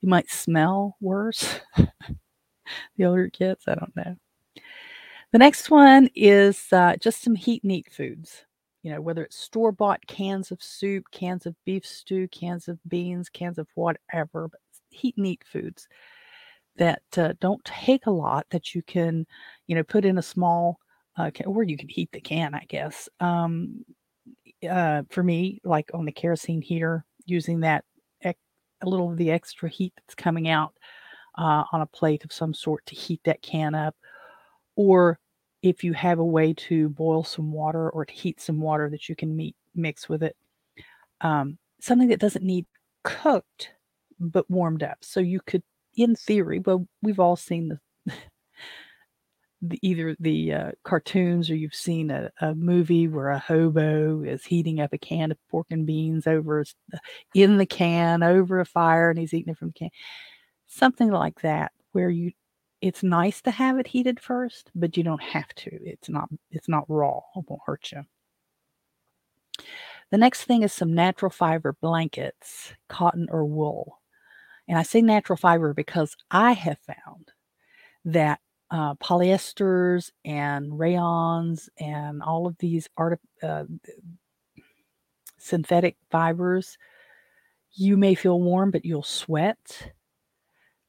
You might smell worse the older it gets. I don't know. The next one is uh, just some heat and eat foods. You know, whether it's store bought cans of soup, cans of beef stew, cans of beans, cans of whatever, but heat and eat foods that uh, don't take a lot that you can, you know, put in a small, uh, can, or you can heat the can, I guess. Um, uh, for me, like on the kerosene heater, using that ec- a little of the extra heat that's coming out uh, on a plate of some sort to heat that can up, or if you have a way to boil some water or to heat some water that you can meet mix with it. Um, something that doesn't need cooked but warmed up. So you could, in theory, well, we've all seen the, the either the uh, cartoons or you've seen a, a, movie where a hobo is heating up a can of pork and beans over in the can over a fire and he's eating it from the can. Something like that, where you it's nice to have it heated first, but you don't have to. It's not it's not raw. It won't hurt you. The next thing is some natural fiber blankets, cotton or wool. And I say natural fiber because I have found that uh, polyesters and rayons and all of these art, uh, synthetic fibers, you may feel warm, but you'll sweat.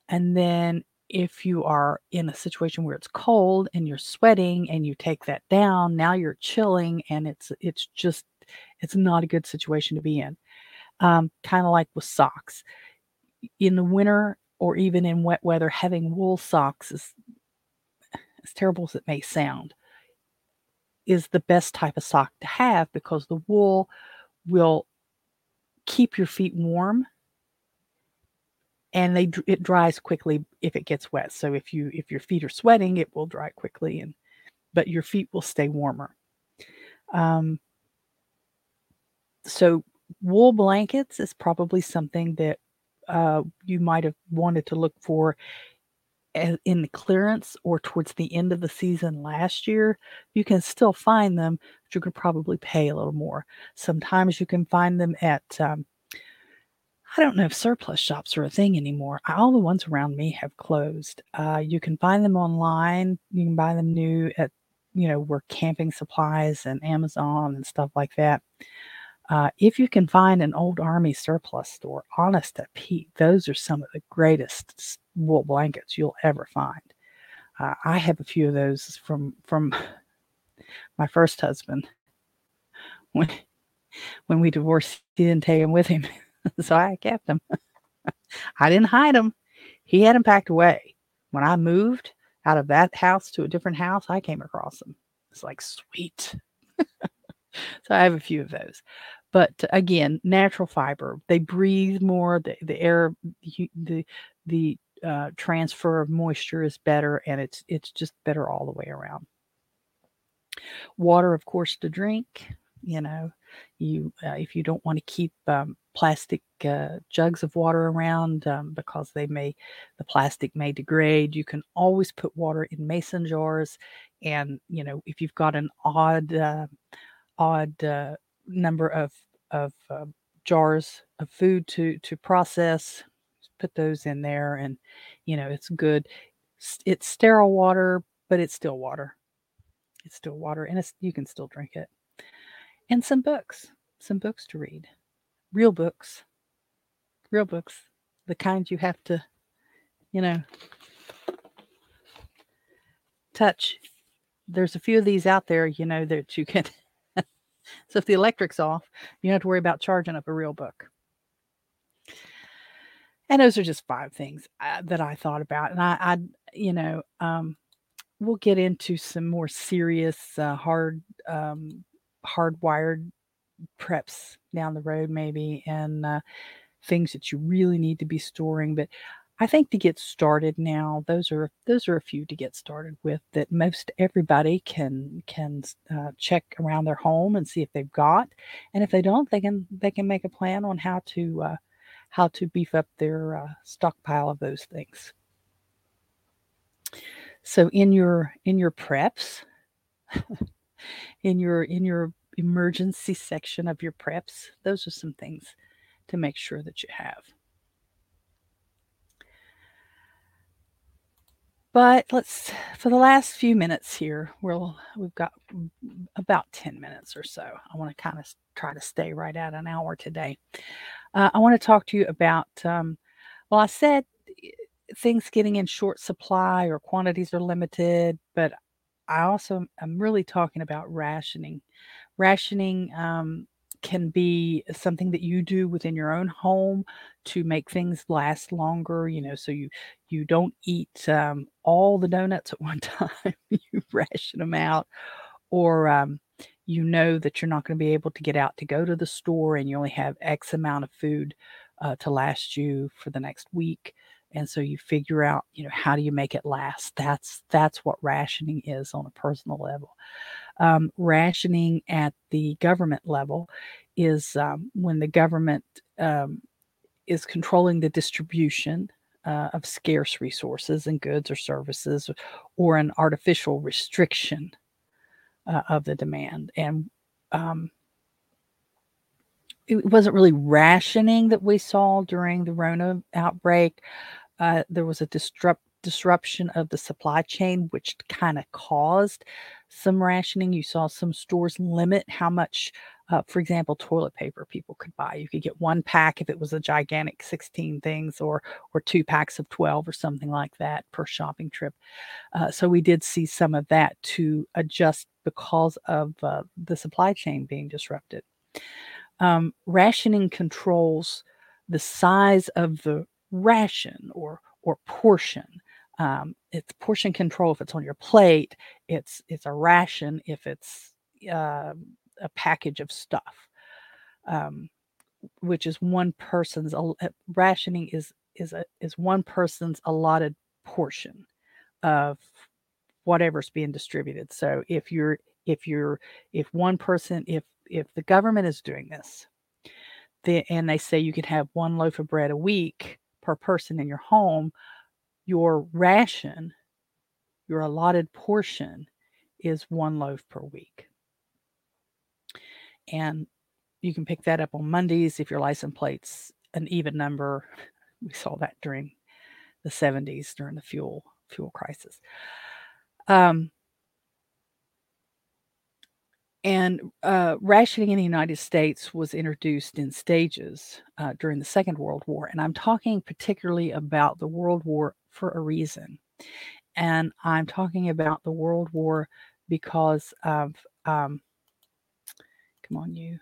And then if you are in a situation where it's cold and you're sweating and you take that down, now you're chilling and it's it's just it's not a good situation to be in. Um, kind of like with socks. In the winter or even in wet weather, having wool socks is as terrible as it may sound, is the best type of sock to have because the wool will keep your feet warm and they it dries quickly if it gets wet. So if you if your feet are sweating, it will dry quickly, and but your feet will stay warmer. Um, so wool blankets is probably something that uh, you might have wanted to look for in the clearance or towards the end of the season last year, you can still find them, but you could probably pay a little more. Sometimes you can find them at um, I don't know if surplus shops are a thing anymore. All the ones around me have closed. Uh, you can find them online. You can buy them new at, you know, where camping supplies and Amazon and stuff like that. Uh, if you can find an old army surplus store, honest to Pete, those are some of the greatest wool blankets you'll ever find. Uh, I have a few of those from from my first husband. When when we divorced, he didn't take them with him. so I kept them. I didn't hide them. He had them packed away. When I moved out of that house to a different house, I came across them. It's like sweet. So I have a few of those. But again, natural fiber. They breathe more. The, the air, the the uh, transfer of moisture is better, and it's it's just better all the way around. Water, of course, to drink. You know, you uh, if you don't want to keep um, plastic uh, jugs of water around um, because they may the plastic may degrade you can always put water in mason jars and you know if you've got an odd uh, odd uh, number of of uh, jars of food to to process put those in there and you know it's good it's sterile water but it's still water it's still water and it's you can still drink it and some books some books to read real books, real books, the kind you have to, you know, touch. There's a few of these out there, you know, that you can. So if the electric's off, you don't have to worry about charging up a real book. And those are just five things uh, that I thought about. And I, I you know, um, we'll get into some more serious, uh, hard, um, hardwired preps down the road maybe and uh, things that you really need to be storing but i think to get started now those are those are a few to get started with that most everybody can can uh, check around their home and see if they've got and if they don't they can they can make a plan on how to uh, how to beef up their uh, stockpile of those things so in your in your preps in your in your emergency section of your preps. Those are some things to make sure that you have. But let's, for the last few minutes here, we'll, we've got about 10 minutes or so. I want to kind of try to stay right at an hour today. Uh, I want to talk to you about, um, well, I said eh, things getting in short supply or quantities are limited, but I also am really talking about rationing rationing um, can be something that you do within your own home to make things last longer you know so you you don't eat um, all the donuts at one time you ration them out or um, you know that you're not going to be able to get out to go to the store and you only have X amount of food uh, to last you for the next week. And so you figure out, you know, how do you make it last? That's that's what rationing is on a personal level. Um, rationing at the government level is um, when the government um, is controlling the distribution uh, of scarce resources and goods or services, or an artificial restriction uh, of the demand. And um, it wasn't really rationing that we saw during the Rona outbreak. Uh, there was a disrupt disruption of the supply chain, which kind of caused some rationing. You saw some stores limit how much, uh, for example, toilet paper people could buy. You could get one pack if it was a gigantic 16 things, or or two packs of 12, or something like that per shopping trip. Uh, so we did see some of that to adjust because of uh, the supply chain being disrupted. Um, rationing controls the size of the ration or or portion. Um, it's portion control if it's on your plate. It's it's a ration if it's uh, a package of stuff, um, which is one person's uh, rationing is is a is one person's allotted portion of whatever's being distributed. So if you're if you're if one person if if the government is doing this, the, and they say you can have one loaf of bread a week per person in your home, your ration, your allotted portion is one loaf per week. And you can pick that up on Mondays if your license plate's an even number. We saw that during the 70s during the fuel fuel crisis. Um, and uh, rationing in the United States was introduced in stages uh, during the Second World War. And I'm talking particularly about the World War for a reason. And I'm talking about the World War because of, um, come on, you.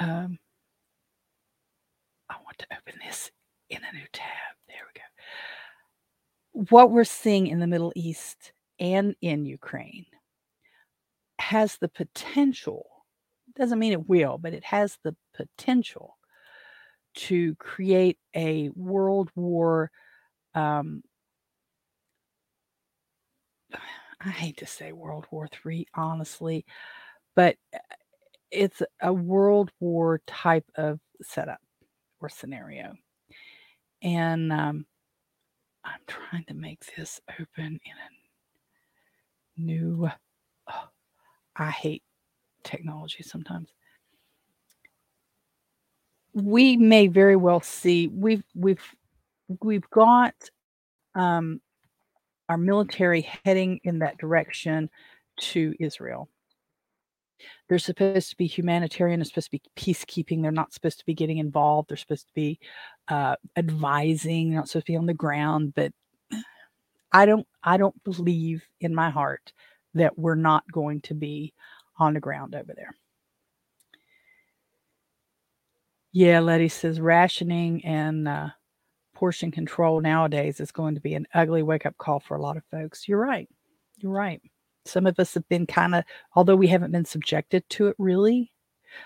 Um, I want to open this in a new tab. There we go. What we're seeing in the Middle East and in Ukraine has the potential, doesn't mean it will, but it has the potential to create a world war. Um, I hate to say World War Three, honestly, but uh, it's a world war type of setup or scenario. And um, I'm trying to make this open in a new. Oh, I hate technology sometimes. We may very well see we've we've we've got um, our military heading in that direction to Israel. They're supposed to be humanitarian. They're supposed to be peacekeeping. They're not supposed to be getting involved. They're supposed to be uh, advising. They're not supposed to be on the ground. But I don't. I don't believe in my heart that we're not going to be on the ground over there. Yeah, Letty says rationing and uh, portion control nowadays is going to be an ugly wake up call for a lot of folks. You're right. You're right. Some of us have been kind of, although we haven't been subjected to it really.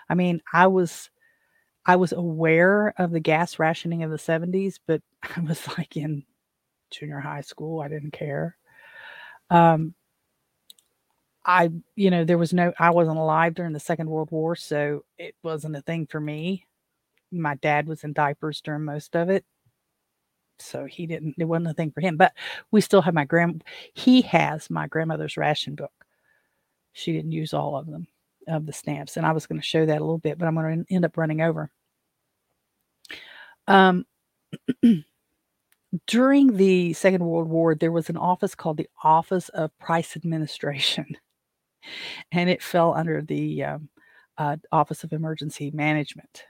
I mean, I was. I was aware of the gas rationing of the 70s, but I was like in junior high school. I didn't care. Um, I, you know, there was no, I wasn't alive during the Second World War, so it wasn't a thing for me. My dad was in diapers during most of it. So he didn't, it wasn't a thing for him. But we still have my grand, he has my grandmother's ration book. She didn't use all of them, of the stamps. And I was going to show that a little bit, but I'm going to end up running over. Um, during the Second World War, there was an office called the Office of Price Administration and it fell under the um, uh, Office of Emergency Management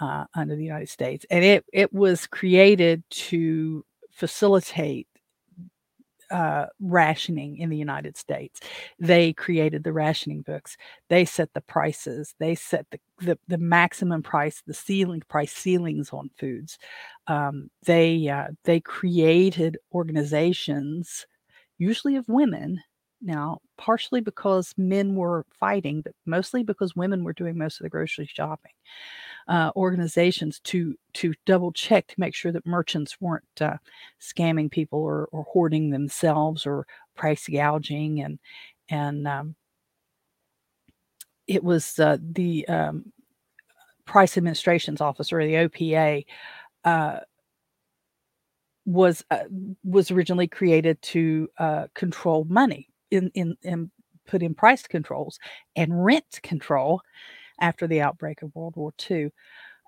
uh, under the United States, and it it was created to facilitate uh, rationing in the United States. They created the rationing books. They set the prices. They set the the, the maximum price, the ceiling price ceilings on foods. Um, they uh, they created organizations, usually of women, now, partially because men were fighting, but mostly because women were doing most of the grocery shopping. Uh, organizations to to double check to make sure that merchants weren't uh, scamming people or, or hoarding themselves or price gouging and and um, it was uh, the um, Price Administration's Office or the OPA uh, was uh, was originally created to uh, control money in, in in put in price controls and rent control after the outbreak of World War II.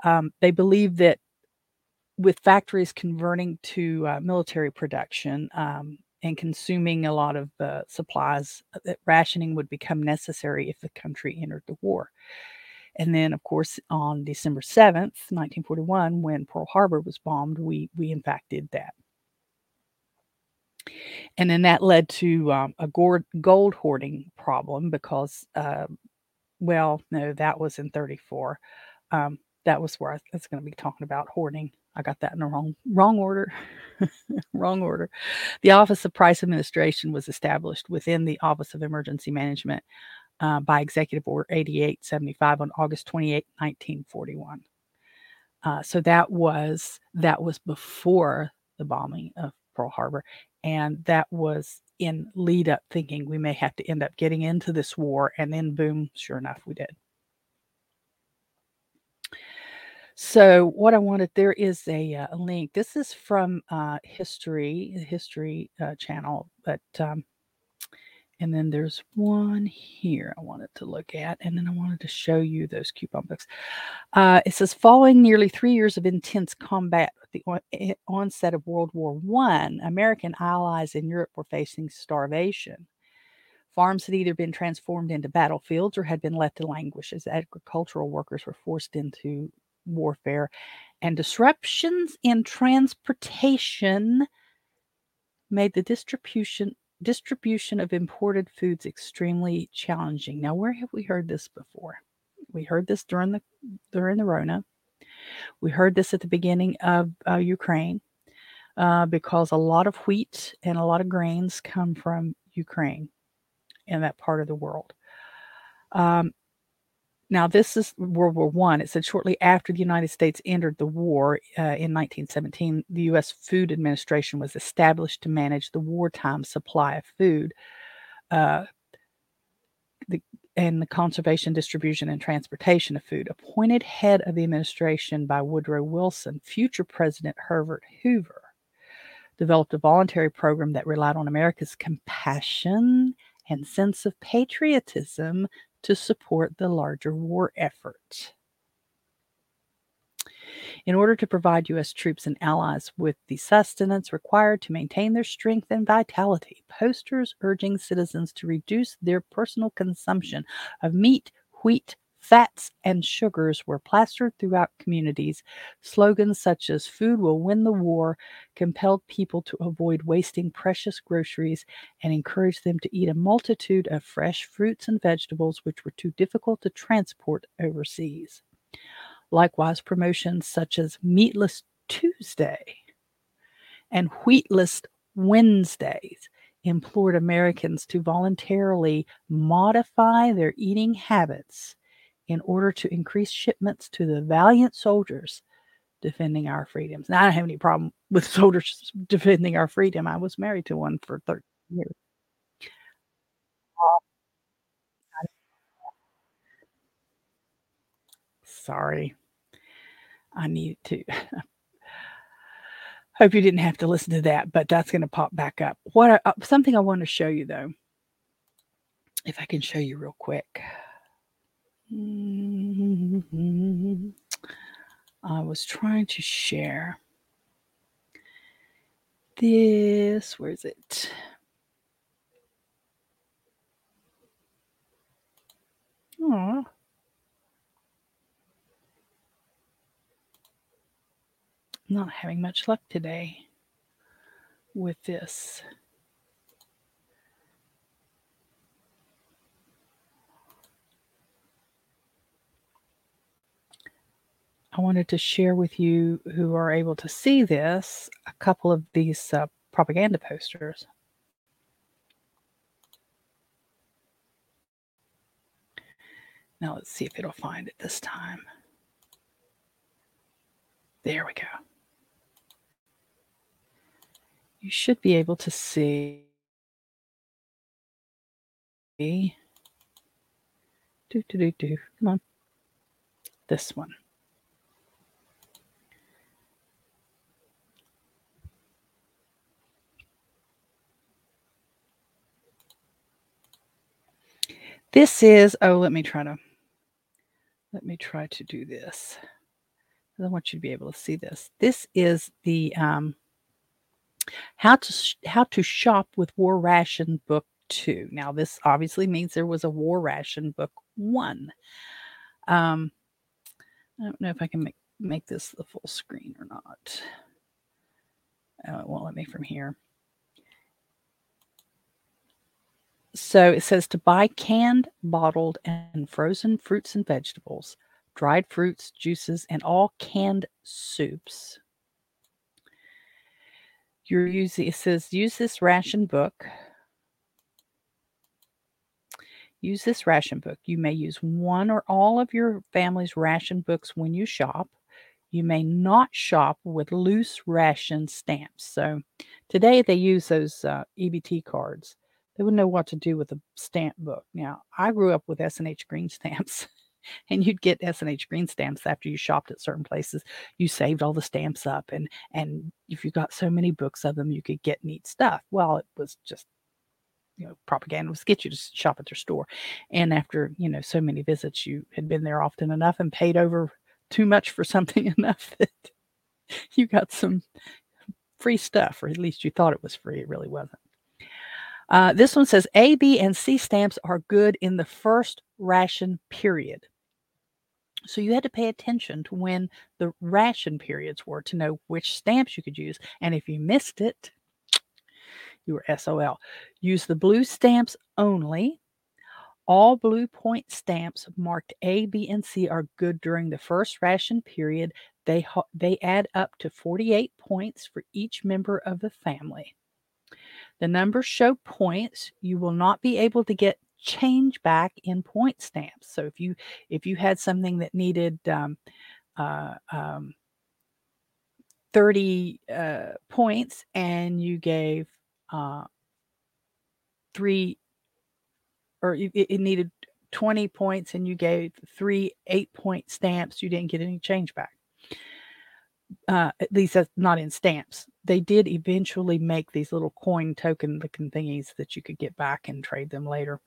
Um, they believe that with factories converting to uh, military production um, and consuming a lot of supplies, uh, that rationing would become necessary if the country entered the war. And then, of course, on December 7th, 1941, when Pearl Harbor was bombed, we, we in fact did that. And then that led to um, a gold, hoarding problem because, uh, well, no, that was in 34. Um, that was where I was going to be talking about hoarding. I got that in the wrong wrong order. wrong order. The Office of Price Administration was established within the Office of Emergency Management uh, by Executive Order 8875 on August 28, 1941. Uh, so that was that was before the bombing of Pearl Harbor, and that was in lead up thinking we may have to end up getting into this war, and then boom, sure enough, we did. So what I wanted there is a, uh, a link. This is from uh, History, History uh, channel, but um, and then there's one here I wanted to look at, and then I wanted to show you those coupon books. Uh, it says, following nearly three years of intense combat at the eh, onset of World War One, American allies in Europe were facing starvation. Farms had either been transformed into battlefields or had been left to languish as agricultural workers were forced into warfare, and disruptions in transportation made the distribution distribution of imported foods extremely challenging. Now, where have we heard this before? We heard this during the during the Rona. We heard this at the beginning of uh, Ukraine uh, because a lot of wheat and a lot of grains come from Ukraine in that part of the world. Um, now, this is World War One. It said shortly after the United States entered the war uh, in 1917, the U.S. Food Administration was established to manage the wartime supply of food, uh, the, and the conservation, distribution, and transportation of food. Appointed head of the administration by Woodrow Wilson, future President Herbert Hoover developed a voluntary program that relied on America's compassion and sense of patriotism to support the larger war effort. In order to provide U.S. troops and allies with the sustenance required to maintain their strength and vitality, posters urging citizens to reduce their personal consumption of meat, wheat, Fats and sugars were plastered throughout communities. Slogans such as Food will win the war compelled people to avoid wasting precious groceries and encouraged them to eat a multitude of fresh fruits and vegetables which were too difficult to transport overseas. Likewise, promotions such as Meatless Tuesday and Wheatless Wednesdays implored Americans to voluntarily modify their eating habits in order to increase shipments to the valiant soldiers defending our freedoms. Now, I don't have any problem with soldiers defending our freedom. I was married to one for 13 years. Sorry. I need to. Hope you didn't have to listen to that, but that's going to pop back up. What uh, something I want to show you though, if I can show you real quick. Mm-hmm. I was trying to share this. Where is it? Oh. Not having much luck today with this. I wanted to share with you who are able to see this a couple of these uh, propaganda posters. Now let's see if it'll find it this time. There we go. You should be able to see. Do, do, do, do. Come on. This one. This is, oh, let me try to, let me try to do this. I want you to be able to see this. This is the um, how to how to shop with War Ration Book Two. Now, this obviously means there was a War Ration Book One. Um, I don't know if I can make make this the full screen or not. Oh, it won't let me from here. So it says to buy canned, bottled, and frozen fruits and vegetables, dried fruits, juices, and all canned soups. You're using it says use this ration book. Use this ration book. You may use one or all of your family's ration books when you shop. You may not shop with loose ration stamps. So today they use those uh, EBT cards they wouldn't know what to do with a stamp book. Now, I grew up with S&H green stamps. and you'd get S&H green stamps after you shopped at certain places. You saved all the stamps up and and if you got so many books of them you could get neat stuff. Well, it was just you know, propaganda was get you to shop at their store. And after, you know, so many visits, you had been there often enough and paid over too much for something enough that you got some free stuff, or at least you thought it was free. It really wasn't. Uh, this one says A, B, and C stamps are good in the first ration period. So you had to pay attention to when the ration periods were to know which stamps you could use. And if you missed it, you were SOL. Use the blue stamps only. All blue point stamps marked A, B, and C are good during the first ration period. They, they add up to 48 points for each member of the family. The numbers show points. You will not be able to get change back in point stamps. So if you if you had something that needed um, uh, um, 30 uh, points and you gave uh, three or it, it needed 20 points and you gave three eight point stamps, you didn't get any change back uh, at least that's not in stamps. They did eventually make these little coin token looking thingies that you could get back and trade them later.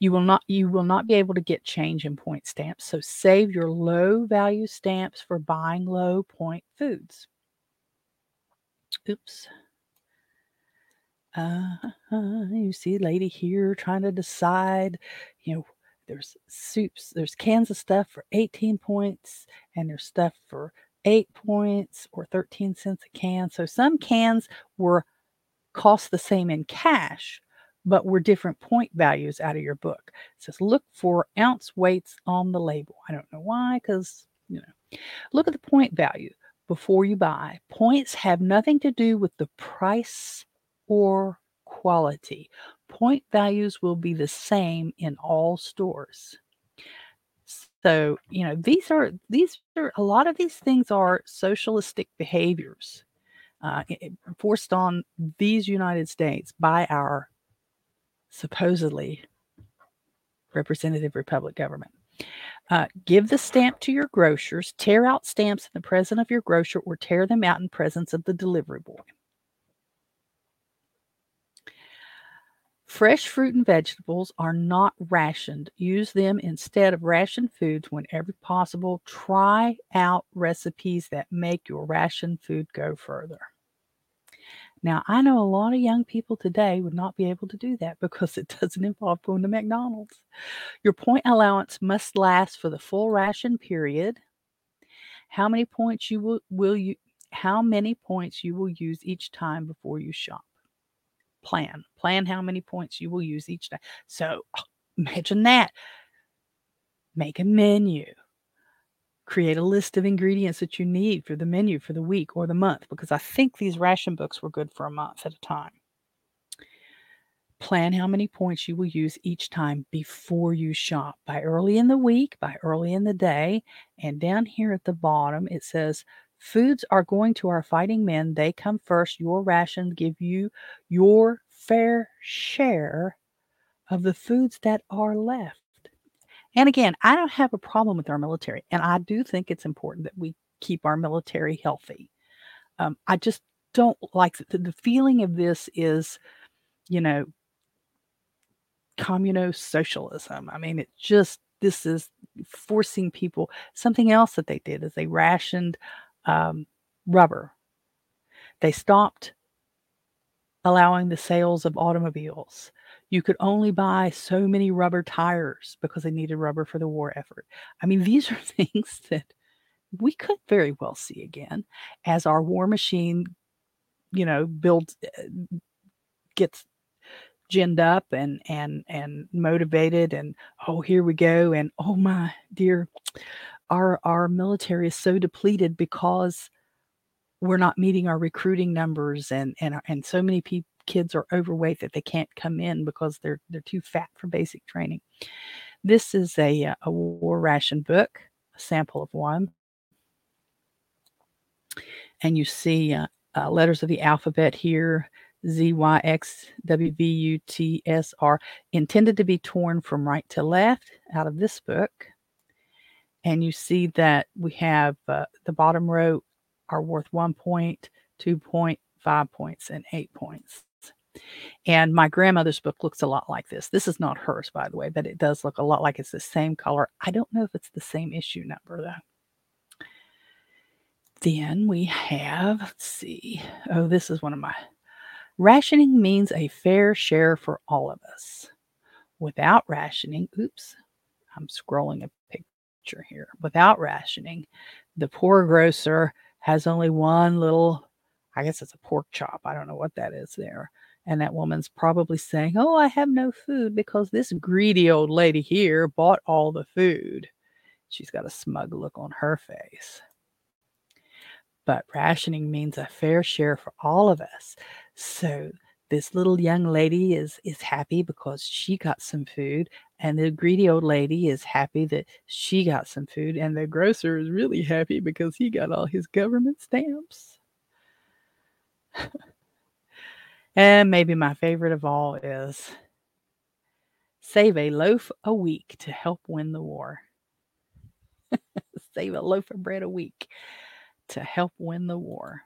You will not you will not be able to get change in point stamps. So save your low value stamps for buying low point foods. Oops. Uh, you see lady here trying to decide, you know, there's soups, there's cans of stuff for 18 points, and there's stuff for eight points or 13 cents a can. So some cans were cost the same in cash, but were different point values out of your book. It says look for ounce weights on the label. I don't know why, because you know, look at the point value before you buy. Points have nothing to do with the price or quality. Point values will be the same in all stores. So, you know, these are these are a lot of these things are socialistic behaviors uh, forced on these United States by our supposedly representative republic government. Uh, give the stamp to your grocers, tear out stamps in the presence of your grocer, or tear them out in presence of the delivery boy. Fresh fruit and vegetables are not rationed. Use them instead of rationed foods whenever possible. Try out recipes that make your ration food go further. Now, I know a lot of young people today would not be able to do that because it doesn't involve going to McDonald's. Your point allowance must last for the full ration period. How many points you will, will you how many points you will use each time before you shop plan. Plan how many points you will use each day. So imagine that. Make a menu. Create a list of ingredients that you need for the menu for the week or the month, because I think these ration books were good for a month at a time. Plan how many points you will use each time before you shop by early in the week, by early in the day. And down here at the bottom, it says, Foods are going to our fighting men. They come first. Your rations give you your fair share of the foods that are left. And again, I don't have a problem with our military, and I do think it's important that we keep our military healthy. Um, I just don't like the, the feeling of this is, you know, communo socialism. I mean, it just this is forcing people. Something else that they did is they rationed um, rubber. They stopped allowing the sales of automobiles. You could only buy so many rubber tires because they needed rubber for the war effort. I mean, these are things that we could very well see again as our war machine, you know, builds, uh, gets ginned up and and and motivated and oh here we go and oh my dear our our military is so depleted because we're not meeting our recruiting numbers and and and so many kids are overweight that they can't come in because they're they're too fat for basic training. This is a a war ration book, a sample of one, and you see uh, uh, letters of the alphabet here. Z Y X W V U T S R intended to be torn from right to left out of this book. And you see that we have uh, the bottom row are worth one point, two point, five points, and eight points. And my grandmother's book looks a lot like this. This is not hers, by the way, but it does look a lot like it's the same color. I don't know if it's the same issue number, though. Then we have, let's see. Oh, this is one of my. Rationing means a fair share for all of us. Without rationing, oops, I'm scrolling a picture here. Without rationing, the poor grocer has only one little, I guess it's a pork chop. I don't know what that is there and that woman's probably saying, Oh, I have no food because this greedy old lady here bought all the food. She's got a smug look on her face. But rationing means a fair share for all of us. So this little young lady is is happy because she got some food and the greedy old lady is happy that she got some food and the grocer is really happy because he got all his government stamps And maybe my favorite of all is save a loaf a week to help win the war. save a loaf of bread a week to help win the war.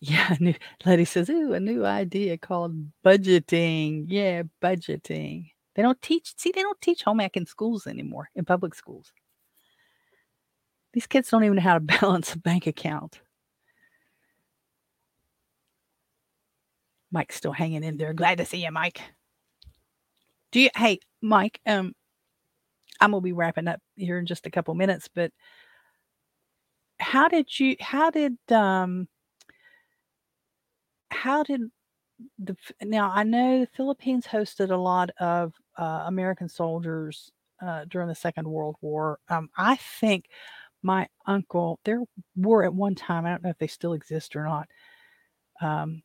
Yeah, new Letty says, "Ooh, a new idea called budgeting." Yeah, budgeting. They don't teach. See, they don't teach home ec in schools anymore in public schools. These kids don't even know how to balance a bank account. Mike's still hanging in there. Glad to see you, Mike. Do you hey, Mike, um I'm gonna be wrapping up here in just a couple minutes, but how did you how did um how did the now I know the Philippines hosted a lot of uh, American soldiers uh, during the Second World War. Um, I think my uncle, there were at one time, I don't know if they still exist or not. Um,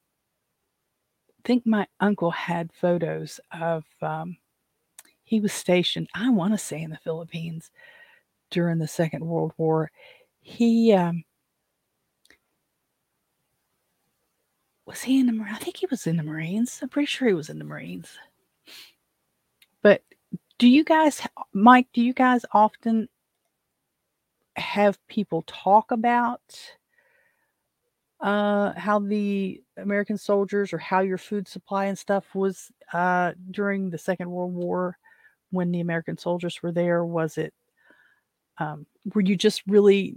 I think my uncle had photos of, um, he was stationed, I want to say in the Philippines during the Second World War. He, um, was he in the Marines? I think he was in the Marines. I'm pretty sure he was in the Marines. But do you guys, Mike, do you guys often have people talk about uh, how the American soldiers or how your food supply and stuff was uh, during the Second World War when the American soldiers were there? Was it, um, were you just really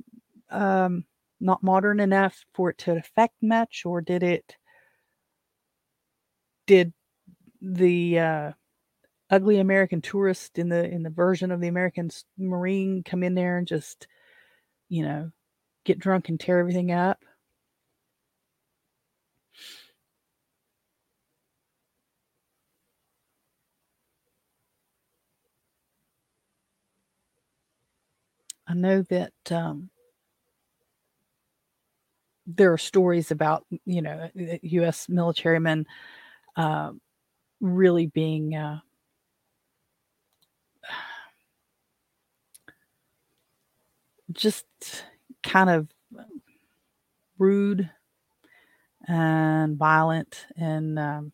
um, not modern enough for it to affect much, or did it, did the uh, ugly American tourist in the in the version of the American Marine come in there and just you know, get drunk and tear everything up. I know that um, there are stories about you know U.S. military men uh, really being uh, just kind of rude and violent and um,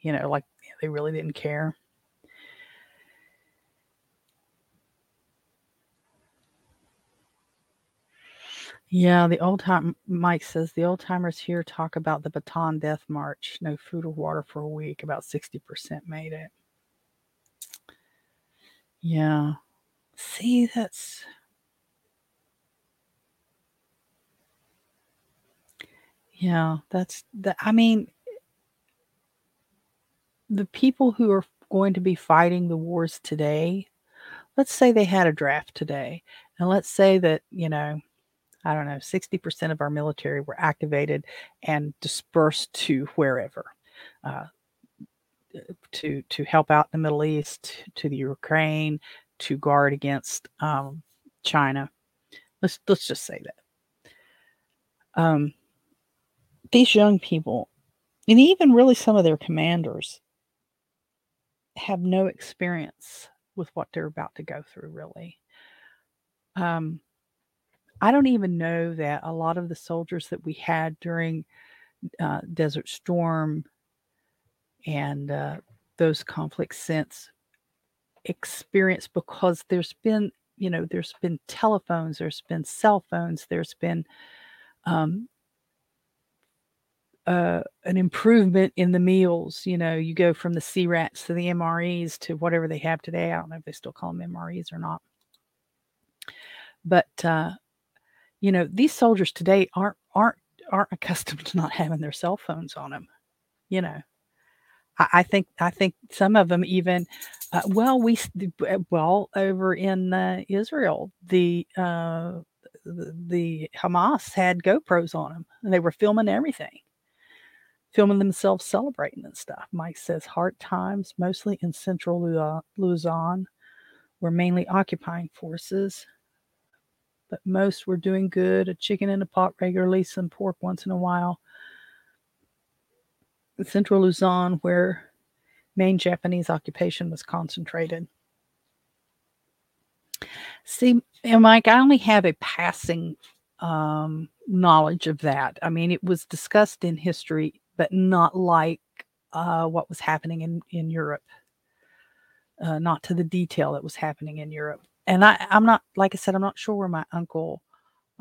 you know like they really didn't care Yeah, the old time Mike says the old timers here talk about the Bataan Death March. No food or water for a week. About 60% made it. Yeah. See, that's yeah, that's that I mean the people who are going to be fighting the wars today, let's say they had a draft today. And let's say that, you know, I don't know, 60% of our military were activated and dispersed to wherever. Uh, to to help out in the Middle East, to the Ukraine, to guard against um, China. Let's let's just say that. Um, these young people, and even really some of their commanders, have no experience with what they're about to go through. Really, um, I don't even know that a lot of the soldiers that we had during uh, Desert Storm and uh, those conflicts since experience because there's been you know there's been telephones there's been cell phones there's been um, uh, an improvement in the meals you know you go from the C-rats to the mres to whatever they have today. I don't know if they still call them mres or not. But uh, you know these soldiers today aren't aren't aren't accustomed to not having their cell phones on them you know? I, I think i think some of them even uh, well we uh, well over in uh, israel the uh the, the hamas had gopros on them and they were filming everything filming themselves celebrating and stuff. Mike says hard times mostly in central luzon were mainly occupying forces but most were doing good a chicken in a pot regularly, some pork once in a while. In central Luzon, where main Japanese occupation was concentrated. See, Mike, I only have a passing um, knowledge of that. I mean, it was discussed in history, but not like uh, what was happening in, in Europe, uh, not to the detail that was happening in Europe and I, I'm not, like I said, I'm not sure where my uncle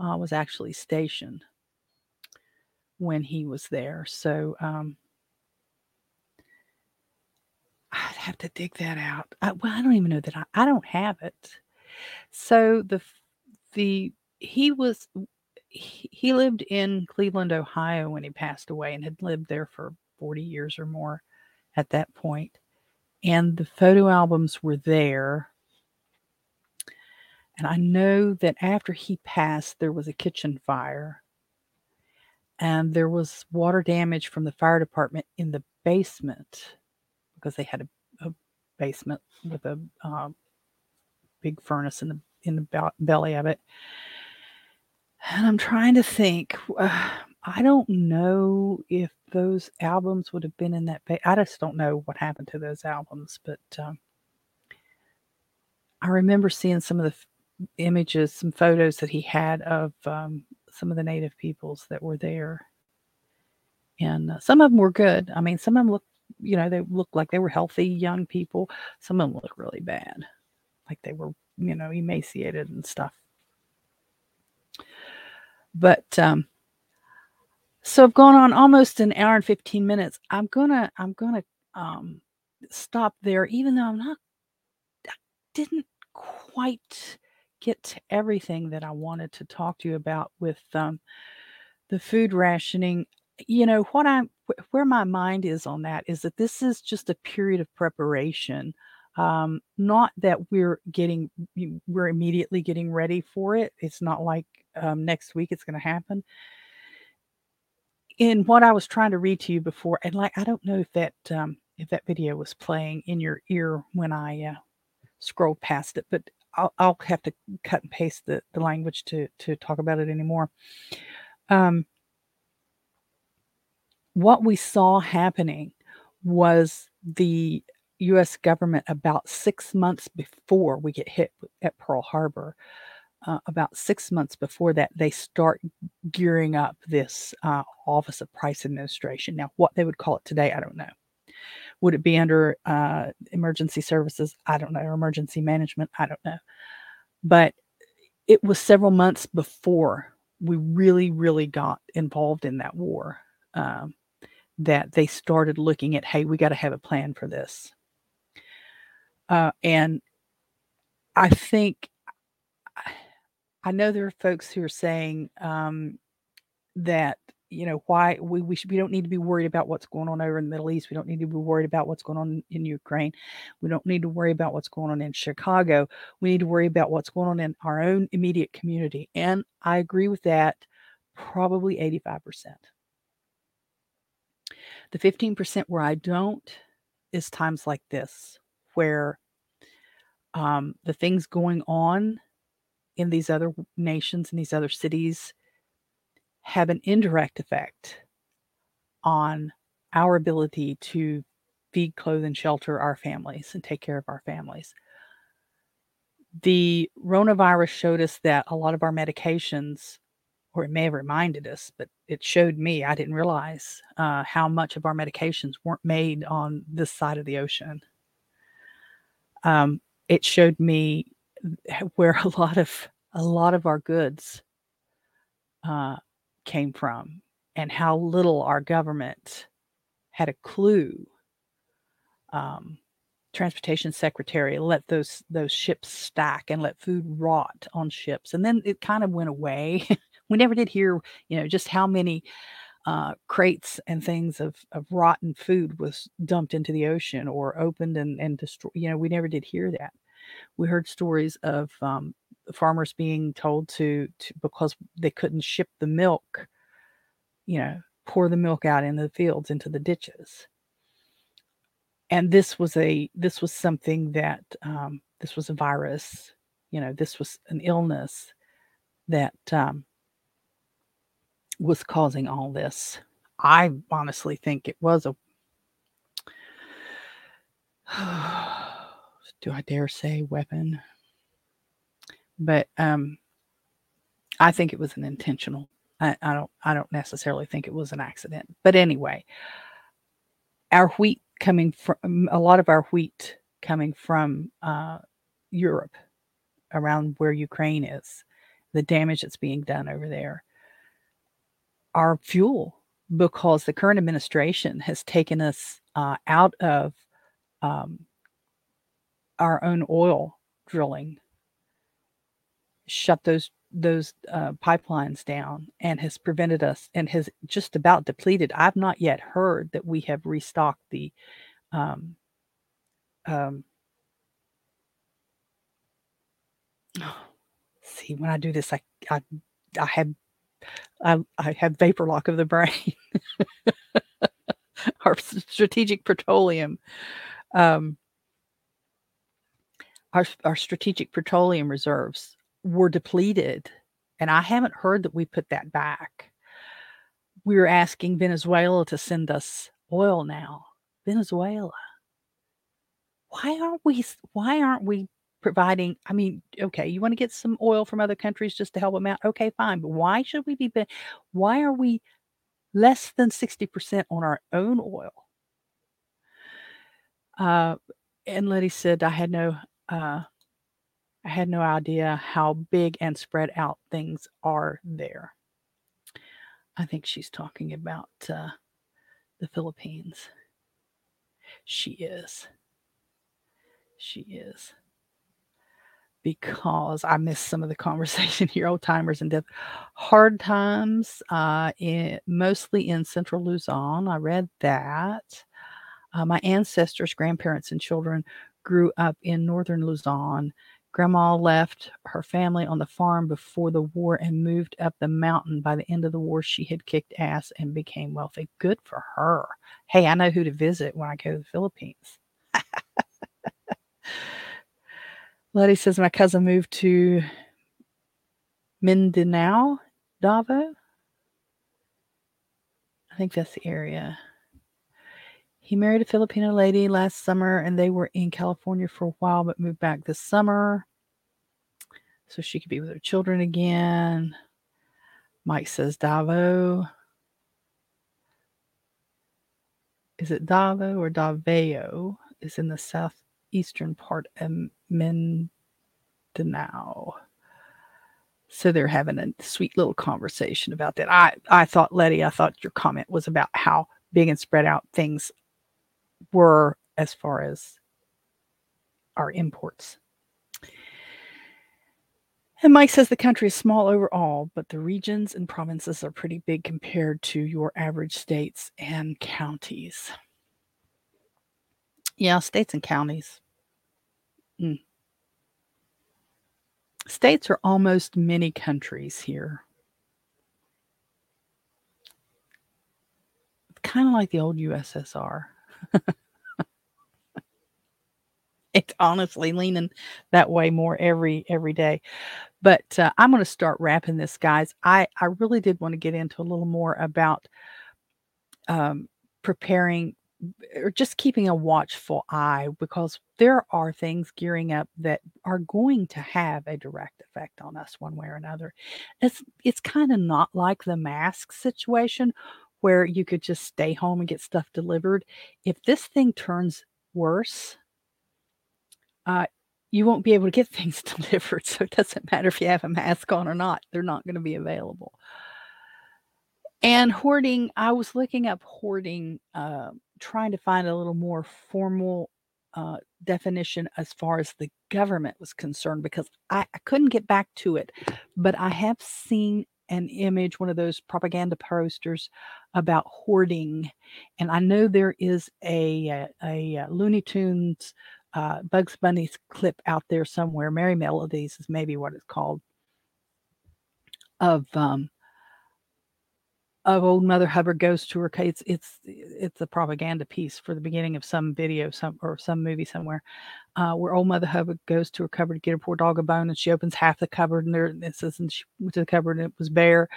uh, was actually stationed when he was there. So um, I'd have to dig that out. I, well, I don't even know that I, I don't have it. So the the he was he, he lived in Cleveland, Ohio when he passed away, and had lived there for 40 years or more at that point. And the photo albums were there and I know that after he passed, there was a kitchen fire and there was water damage from the fire department in the basement because they had a, a basement with a uh, big furnace in the in the belly of it. And I'm trying to think. Uh, I don't know if those albums would have been in that. Ba- I just don't know what happened to those albums, but um, I remember seeing some of the images, some photos that he had of um, some of the native peoples that were there. And uh, some of them were good. I mean, some of them looked, you know, they looked like they were healthy young people. Some of them looked really bad, like they were, you know, emaciated and stuff. But um, so I've gone on almost an hour and 15 minutes. I'm gonna, I'm gonna um, stop there, even though I'm not, I didn't quite get to everything that I wanted to talk to you about with um, the food rationing. You know, what I'm where my mind is on that is that this is just a period of preparation. Um, not that we're getting we're immediately getting ready for it. It's not like um, next week it's going to happen. In what I was trying to read to you before, and like I don't know if that um, if that video was playing in your ear when I uh, scrolled past it, but I'll, I'll have to cut and paste the, the language to to talk about it anymore. Um, what we saw happening was the US government about 6 months before we get hit at Pearl Harbor, uh, about 6 months before that, they start gearing up this uh, Office of Price Administration. Now, what they would call it today, I don't know. Would it be under uh, emergency services? I don't know. Emergency management? I don't know. But it was several months before we really, really got involved in that war um, that they started looking at, hey, we got to have a plan for this. Uh, and I think I know there are folks who are saying um, that you know why we we, should, we don't need to be worried about what's going on over in the Middle East. We don't need to be worried about what's going on in Ukraine. We don't need to worry about what's going on in Chicago. We need to worry about what's going on in our own immediate community. And I agree with that probably 85%. The 15% where I don't is times like this where um, the things going on in these other nations and these other cities have an indirect effect on our ability to feed, clothe, and shelter our families and take care of our families. The coronavirus showed us that a lot of our medications, or it may have reminded us, but it showed me, I didn't realize uh, how much of our medications weren't made on this side of the ocean. Um, it showed me where a lot of a lot of our goods uh, came from and how little our government had a clue. Um, transportation secretary let those those ships stack and let food rot on ships and then it kind of went away we never did hear you know just how many uh, crates and things of, of rotten food was dumped into the ocean or opened and, and destroyed you know we never did hear that we heard stories of um, farmers being told to, to because they couldn't ship the milk, you know, pour the milk out in the fields into the ditches. And this was a this was something that um, this was a virus, you know, this was an illness that um, was causing all this. I honestly think it was a do I dare say weapon? But um, I think it was an intentional. I, I don't. I don't necessarily think it was an accident. But anyway, our wheat coming from a lot of our wheat coming from uh, Europe, around where Ukraine is, the damage that's being done over there. Our fuel, because the current administration has taken us uh, out of um, our own oil drilling, shut those those uh, pipelines down, and has prevented us and has just about depleted. I've not yet heard that we have restocked the. Um, um, see, when I do this, I I I have I, I have vapor lock of the brain. Our strategic petroleum. Um, our, our strategic petroleum reserves were depleted. And I haven't heard that we put that back. We're asking Venezuela to send us oil now. Venezuela. Why aren't we why aren't we providing I mean, okay, you want to get some oil from other countries just to help them out? Okay, fine. But why should we be why are we less than 60% on our own oil? Uh, and Letty said, I had no uh, I had no idea how big and spread out things are there. I think she's talking about uh, the Philippines. She is. She is. Because I missed some of the conversation here, old timers and death. Hard times, uh, in, mostly in central Luzon. I read that. Uh, my ancestors, grandparents, and children grew up in northern Luzon. Grandma left her family on the farm before the war and moved up the mountain. By the end of the war, she had kicked ass and became wealthy. Good for her. Hey, I know who to visit when I go to the Philippines. Letty says my cousin moved to Mindanao, Davao. I think that's the area. He married a Filipino lady last summer and they were in California for a while but moved back this summer so she could be with her children again. Mike says Davo. Is it Davo or Daveo? Is in the southeastern part of Mindanao. So they're having a sweet little conversation about that. I, I thought, Letty, I thought your comment was about how big and spread out things were as far as our imports. And Mike says the country is small overall, but the regions and provinces are pretty big compared to your average states and counties. Yeah, states and counties. Mm. States are almost mini countries here. Kind of like the old USSR. It's honestly leaning that way more every every day. But uh, i'm going to start wrapping this guys. I i really did want to get into a little more about um, preparing or just keeping a watchful eye because there are things gearing up that are going to have a direct effect on us one way or another. It's it's kind of not like the mask situation where you could just stay home and get stuff delivered if this thing turns worse uh, you won't be able to get things delivered. So it doesn't matter if you have a mask on or not, they're not going to be available. And hoarding, I was looking up hoarding, uh, trying to find a little more formal uh, definition as far as the government was concerned because I, I couldn't get back to it. But I have seen an image, one of those propaganda posters about hoarding. And I know there is a, a, a uh, Looney Tunes uh, Bugs Bunny's clip out there somewhere. Merrie Melodies is maybe what it's called. Of um, of old Mother Hubbard goes to her. It's it's it's a propaganda piece for the beginning of some video, some or some movie somewhere, uh, where old Mother Hubbard goes to her cupboard to get her poor dog a bone, and she opens half the cupboard, and there it says, and she went to the cupboard and it was bare.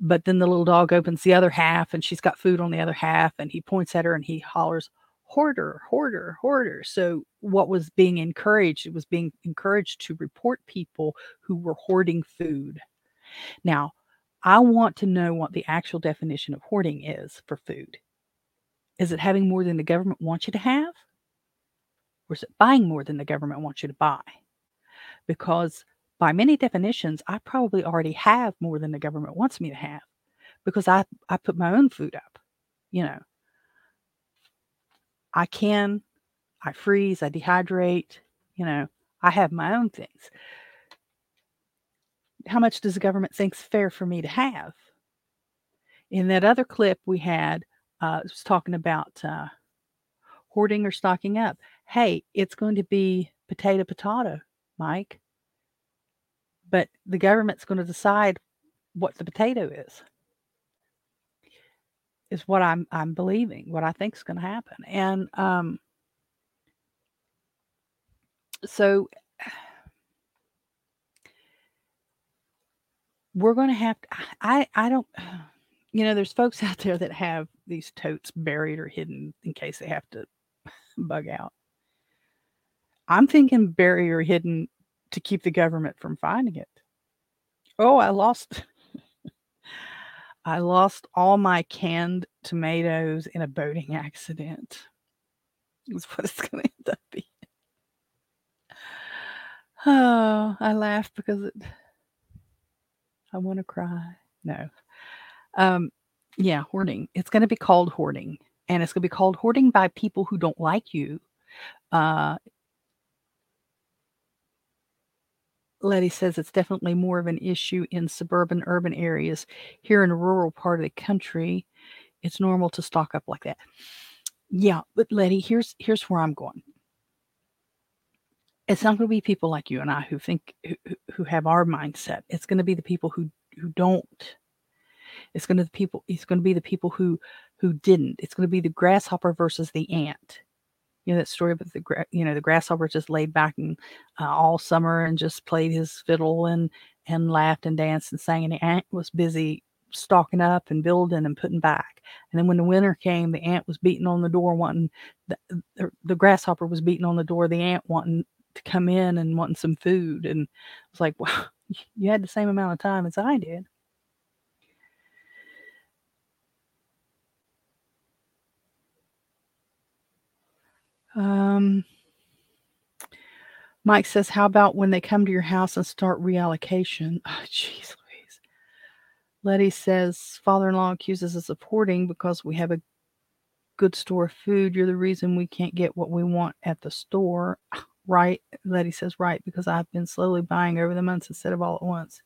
But then the little dog opens the other half, and she's got food on the other half, and he points at her and he hollers, hoarder, hoarder, hoarder. So what was being encouraged? It was being encouraged to report people who were hoarding food. Now, I want to know what the actual definition of hoarding is for food. Is it having more than the government wants you to have? Or is it buying more than the government wants you to buy? Because by many definitions, I probably already have more than the government wants me to have because I, I put my own food up, you know. I can, I freeze, I dehydrate, you know, I have my own things. How much does the government think's fair for me to have? In that other clip we had, uh, was talking about uh, hoarding or stocking up. Hey, it's going to be potato potato, Mike. But the government's going to decide what the potato is is what I'm I'm believing, what I think is going to happen. And um, so we're going to have to, I I don't you know there's folks out there that have these totes buried or hidden in case they have to bug out. I'm thinking buried or hidden to keep the government from finding it. Oh, I lost I lost all my canned tomatoes in a boating accident. Is what it's going to end up being. Oh, I laugh because it. I want to cry. No. Um, yeah, hoarding. It's going to be called hoarding, and it's going to be called hoarding by people who don't like you. Uh, Letty says it's definitely more of an issue in suburban urban areas. Here in a rural part of the country, it's normal to stock up like that. Yeah, but Letty, here's here's where I'm going. It's not going to be people like you and I who think who, who have our mindset. It's going to be the people who who don't. It's going to the people. It's going to be the people who who didn't. It's going to be the grasshopper versus the ant you know that story about the you know the grasshopper just laid back and uh, all summer and just played his fiddle and and laughed and danced and sang and the ant was busy stocking up and building and putting back. And then when the winter came, the ant was beating on the door, wanting the, the, the grasshopper was beating on the door, the ant wanting to come in and wanting some food. And I was like, wow, you had the same amount of time as I did. Um, Mike says, How about when they come to your house and start reallocation? Oh, jeez Louise. Letty says, Father in law accuses us of hoarding because we have a good store of food. You're the reason we can't get what we want at the store. Right. Letty says, Right, because I've been slowly buying over the months instead of all at once.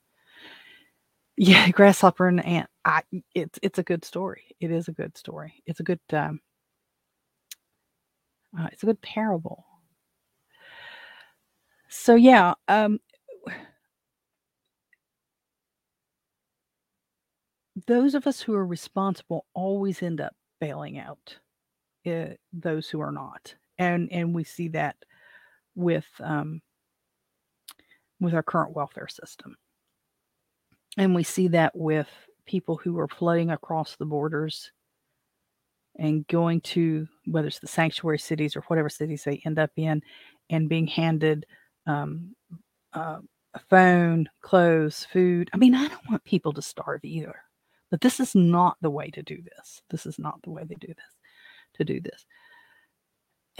Yeah, grasshopper and ant. I, it's it's a good story. It is a good story. It's a good um, uh, it's a good parable. So yeah, um, those of us who are responsible always end up bailing out uh, those who are not, and and we see that with um, with our current welfare system, and we see that with people who are flooding across the borders and going to whether it's the sanctuary cities or whatever cities they end up in and being handed um, uh, a phone, clothes, food. I mean, I don't want people to starve either, but this is not the way to do this. This is not the way they do this, to do this.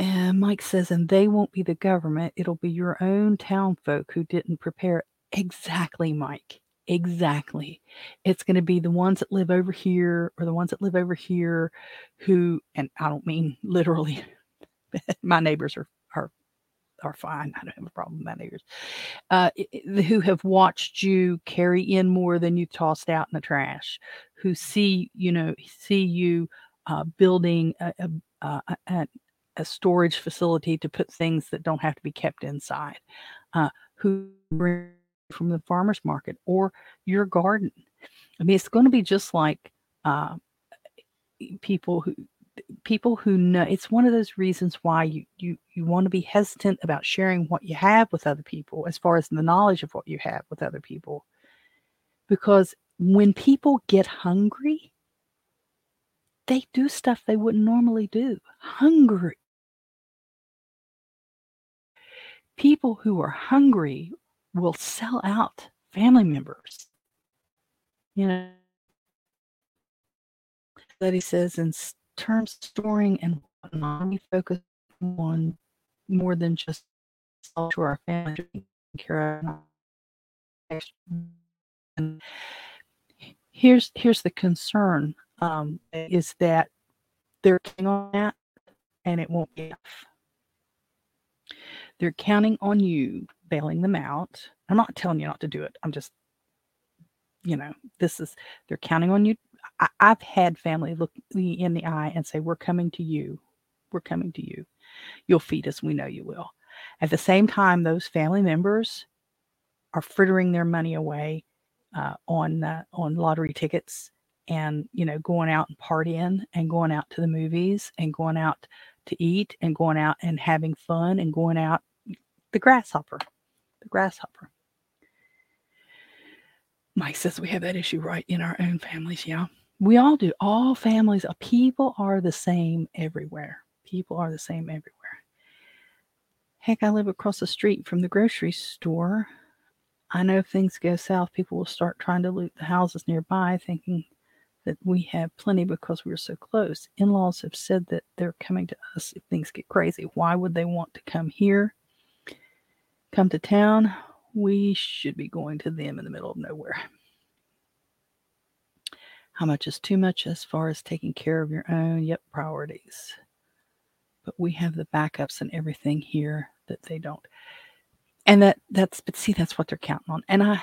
And Mike says, and they won't be the government. It'll be your own town folk who didn't prepare. Exactly, Mike. Exactly. It's going to be the ones that live over here or the ones that live over here who, and I don't mean literally, my neighbors are, are, are fine. I don't have a problem with my neighbors, uh, who have watched you carry in more than you tossed out in the trash, who see, you know, see you uh, building a, a, a, storage facility to put things that don't have to be kept inside, uh, who bring from the farmer's market or your garden. I mean, it's going to be just like uh, people who people who know it's one of those reasons why you you you want to be hesitant about sharing what you have with other people as far as the knowledge of what you have with other people because when people get hungry they do stuff they wouldn't normally do hungry people who are hungry will sell out family members. You know, that he says in terms of storing and whatnot, we focus on more than just to our family care here's here's the concern um, is that they're counting on that and it won't be enough. They're counting on you bailing them out. I'm not telling you not to do it. I'm just, you know, this is, they're counting on you. I, I've had family look me in the eye and say, We're coming to you. We're coming to you. You'll feed us. We know you will. At the same time, those family members are frittering their money away uh, on uh, on lottery tickets and you know going out and partying and going out to the movies and going out to eat and going out and having fun and going out the grasshopper the grasshopper. Mike says we have that issue right in our own families. Yeah, we all do. All families, uh, people are the same everywhere. People are the same everywhere. Heck, I live across the street from the grocery store. I know if things go south, people will start trying to loot the houses nearby, thinking that we have plenty because we're so close. In laws have said that they're coming to us if things get crazy. Why would they want to come here? Come to town, we should be going to them in the middle of nowhere. How much is too much as far as taking care of your own? Yep, priorities. But we have the backups and everything here that they don't. And that that's but see that's what they're counting on. And I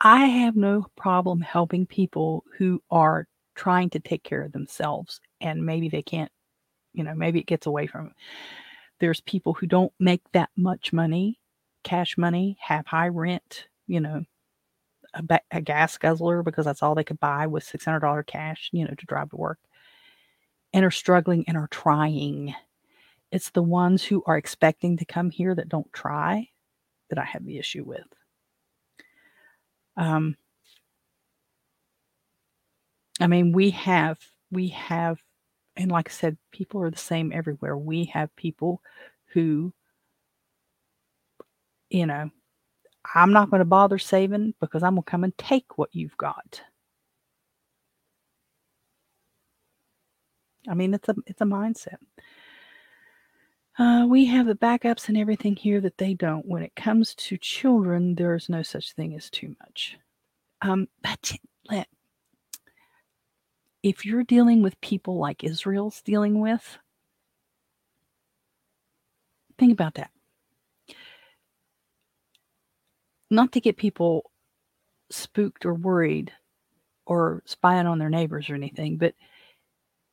I have no problem helping people who are trying to take care of themselves and maybe they can't, you know, maybe it gets away from them. There's people who don't make that much money, cash money, have high rent, you know, a, ba- a gas guzzler because that's all they could buy with $600 cash, you know, to drive to work, and are struggling and are trying. It's the ones who are expecting to come here that don't try that I have the issue with. Um, I mean, we have we have and like I said, people are the same everywhere. We have people who you know, I'm not going to bother saving because I'm going to come and take what you've got. I mean, it's a it's a mindset. Uh, we have the backups and everything here that they don't. When it comes to children, there's no such thing as too much. Um, but let, if you're dealing with people like Israel's dealing with, think about that. Not to get people spooked or worried or spying on their neighbors or anything, but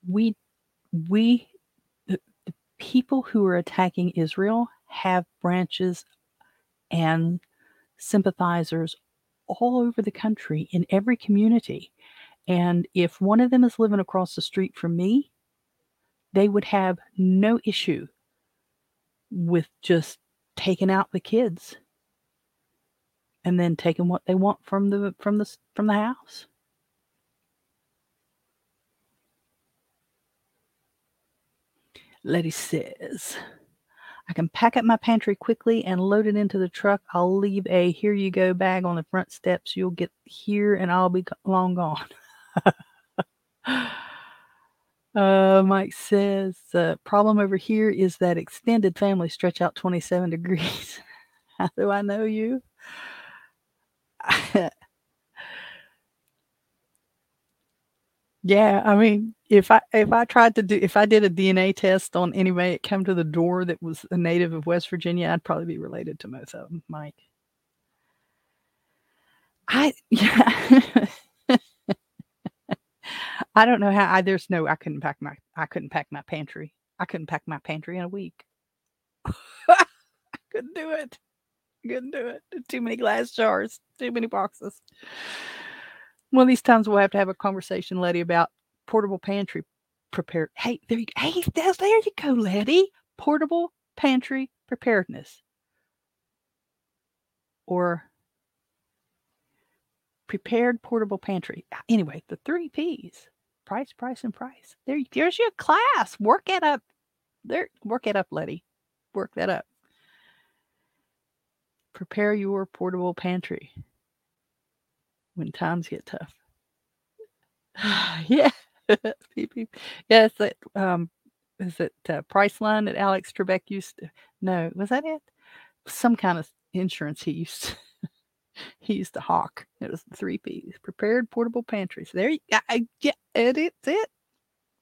we we the people who are attacking Israel have branches and sympathizers all over the country in every community. And if one of them is living across the street from me, they would have no issue with just taking out the kids and then taking what they want from the from the from the house. Letty says, I can pack up my pantry quickly and load it into the truck. I'll leave a here you go bag on the front steps. You'll get here and I'll be long gone. uh, Mike says, the problem over here is that extended family stretch out 27 degrees. How do I know you? Yeah, I mean, if I if I tried to do if I did a DNA test on anybody that came to the door that was a native of West Virginia, I'd probably be related to most of them, Mike. I yeah. I don't know how I there's no I couldn't pack my I couldn't pack my pantry. I couldn't pack my pantry in a week. I couldn't do it. Couldn't do it. Too many glass jars, too many boxes. One of these times we'll have to have a conversation, Letty, about portable pantry prepared. Hey, there you hey, there you go, Letty. Portable pantry preparedness. Or prepared portable pantry. Anyway, the three P's. Price, price, and price. There, there's your class. Work it up. There, work it up, Letty. Work that up. Prepare your portable pantry when times get tough. yeah. yes, that um is it uh, Priceline that Alex Trebek used to no, was that it? Some kind of insurance he used to, he used to hawk. It was three P's. Prepared portable pantries. There you go. Yeah, it, it's it.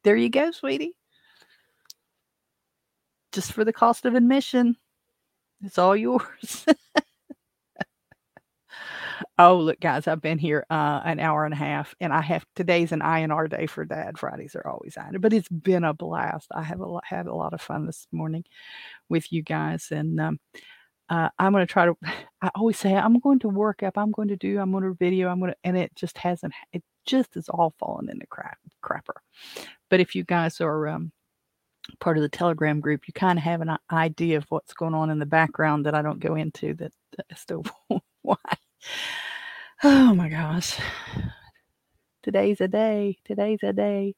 There you go, sweetie. Just for the cost of admission. It's all yours. Oh, look, guys, I've been here uh, an hour and a half, and I have today's an INR day for Dad. Fridays are always INR, but it's been a blast. I have a had a lot of fun this morning with you guys, and um, uh, I'm going to try to. I always say I'm going to work up. I'm going to do. I'm going to video. I'm going to, and it just hasn't. It just is all fallen into crap crapper. But if you guys are um, part of the Telegram group, you kind of have an idea of what's going on in the background that I don't go into. That as to why. Oh my gosh. Today's a day. Today's a day.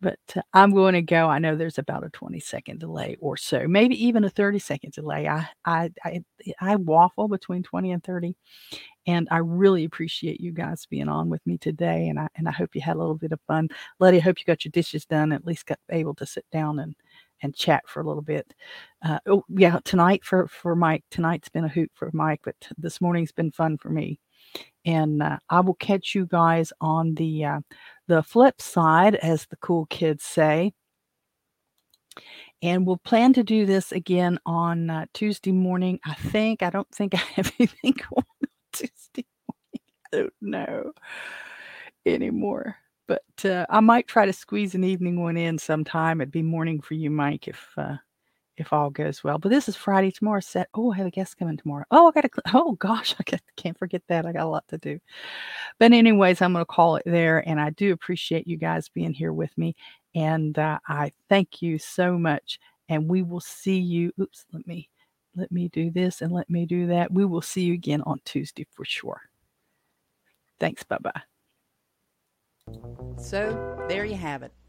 But uh, I'm going to go. I know there's about a 20 second delay or so, maybe even a 30 second delay. I, I, I, I waffle between 20 and 30. And I really appreciate you guys being on with me today. And I, and I hope you had a little bit of fun. Letty, I hope you got your dishes done, at least got able to sit down and, and chat for a little bit. Uh, oh yeah, tonight for for Mike. Tonight's been a hoot for Mike, but this morning's been fun for me. And uh, I will catch you guys on the uh, the flip side, as the cool kids say. And we'll plan to do this again on uh, Tuesday morning. I think. I don't think I have anything going on Tuesday morning. I don't know anymore but uh, I might try to squeeze an evening one in sometime. It'd be morning for you, Mike, if uh, if all goes well. But this is Friday tomorrow. Set. Oh, I have a guest coming tomorrow. Oh, I got to. Oh gosh, I can't forget that. I got a lot to do. But anyways, I'm going to call it there. And I do appreciate you guys being here with me. And uh, I thank you so much. And we will see you. Oops, let me let me do this and let me do that. We will see you again on Tuesday for sure. Thanks. Bye bye. So, there you have it.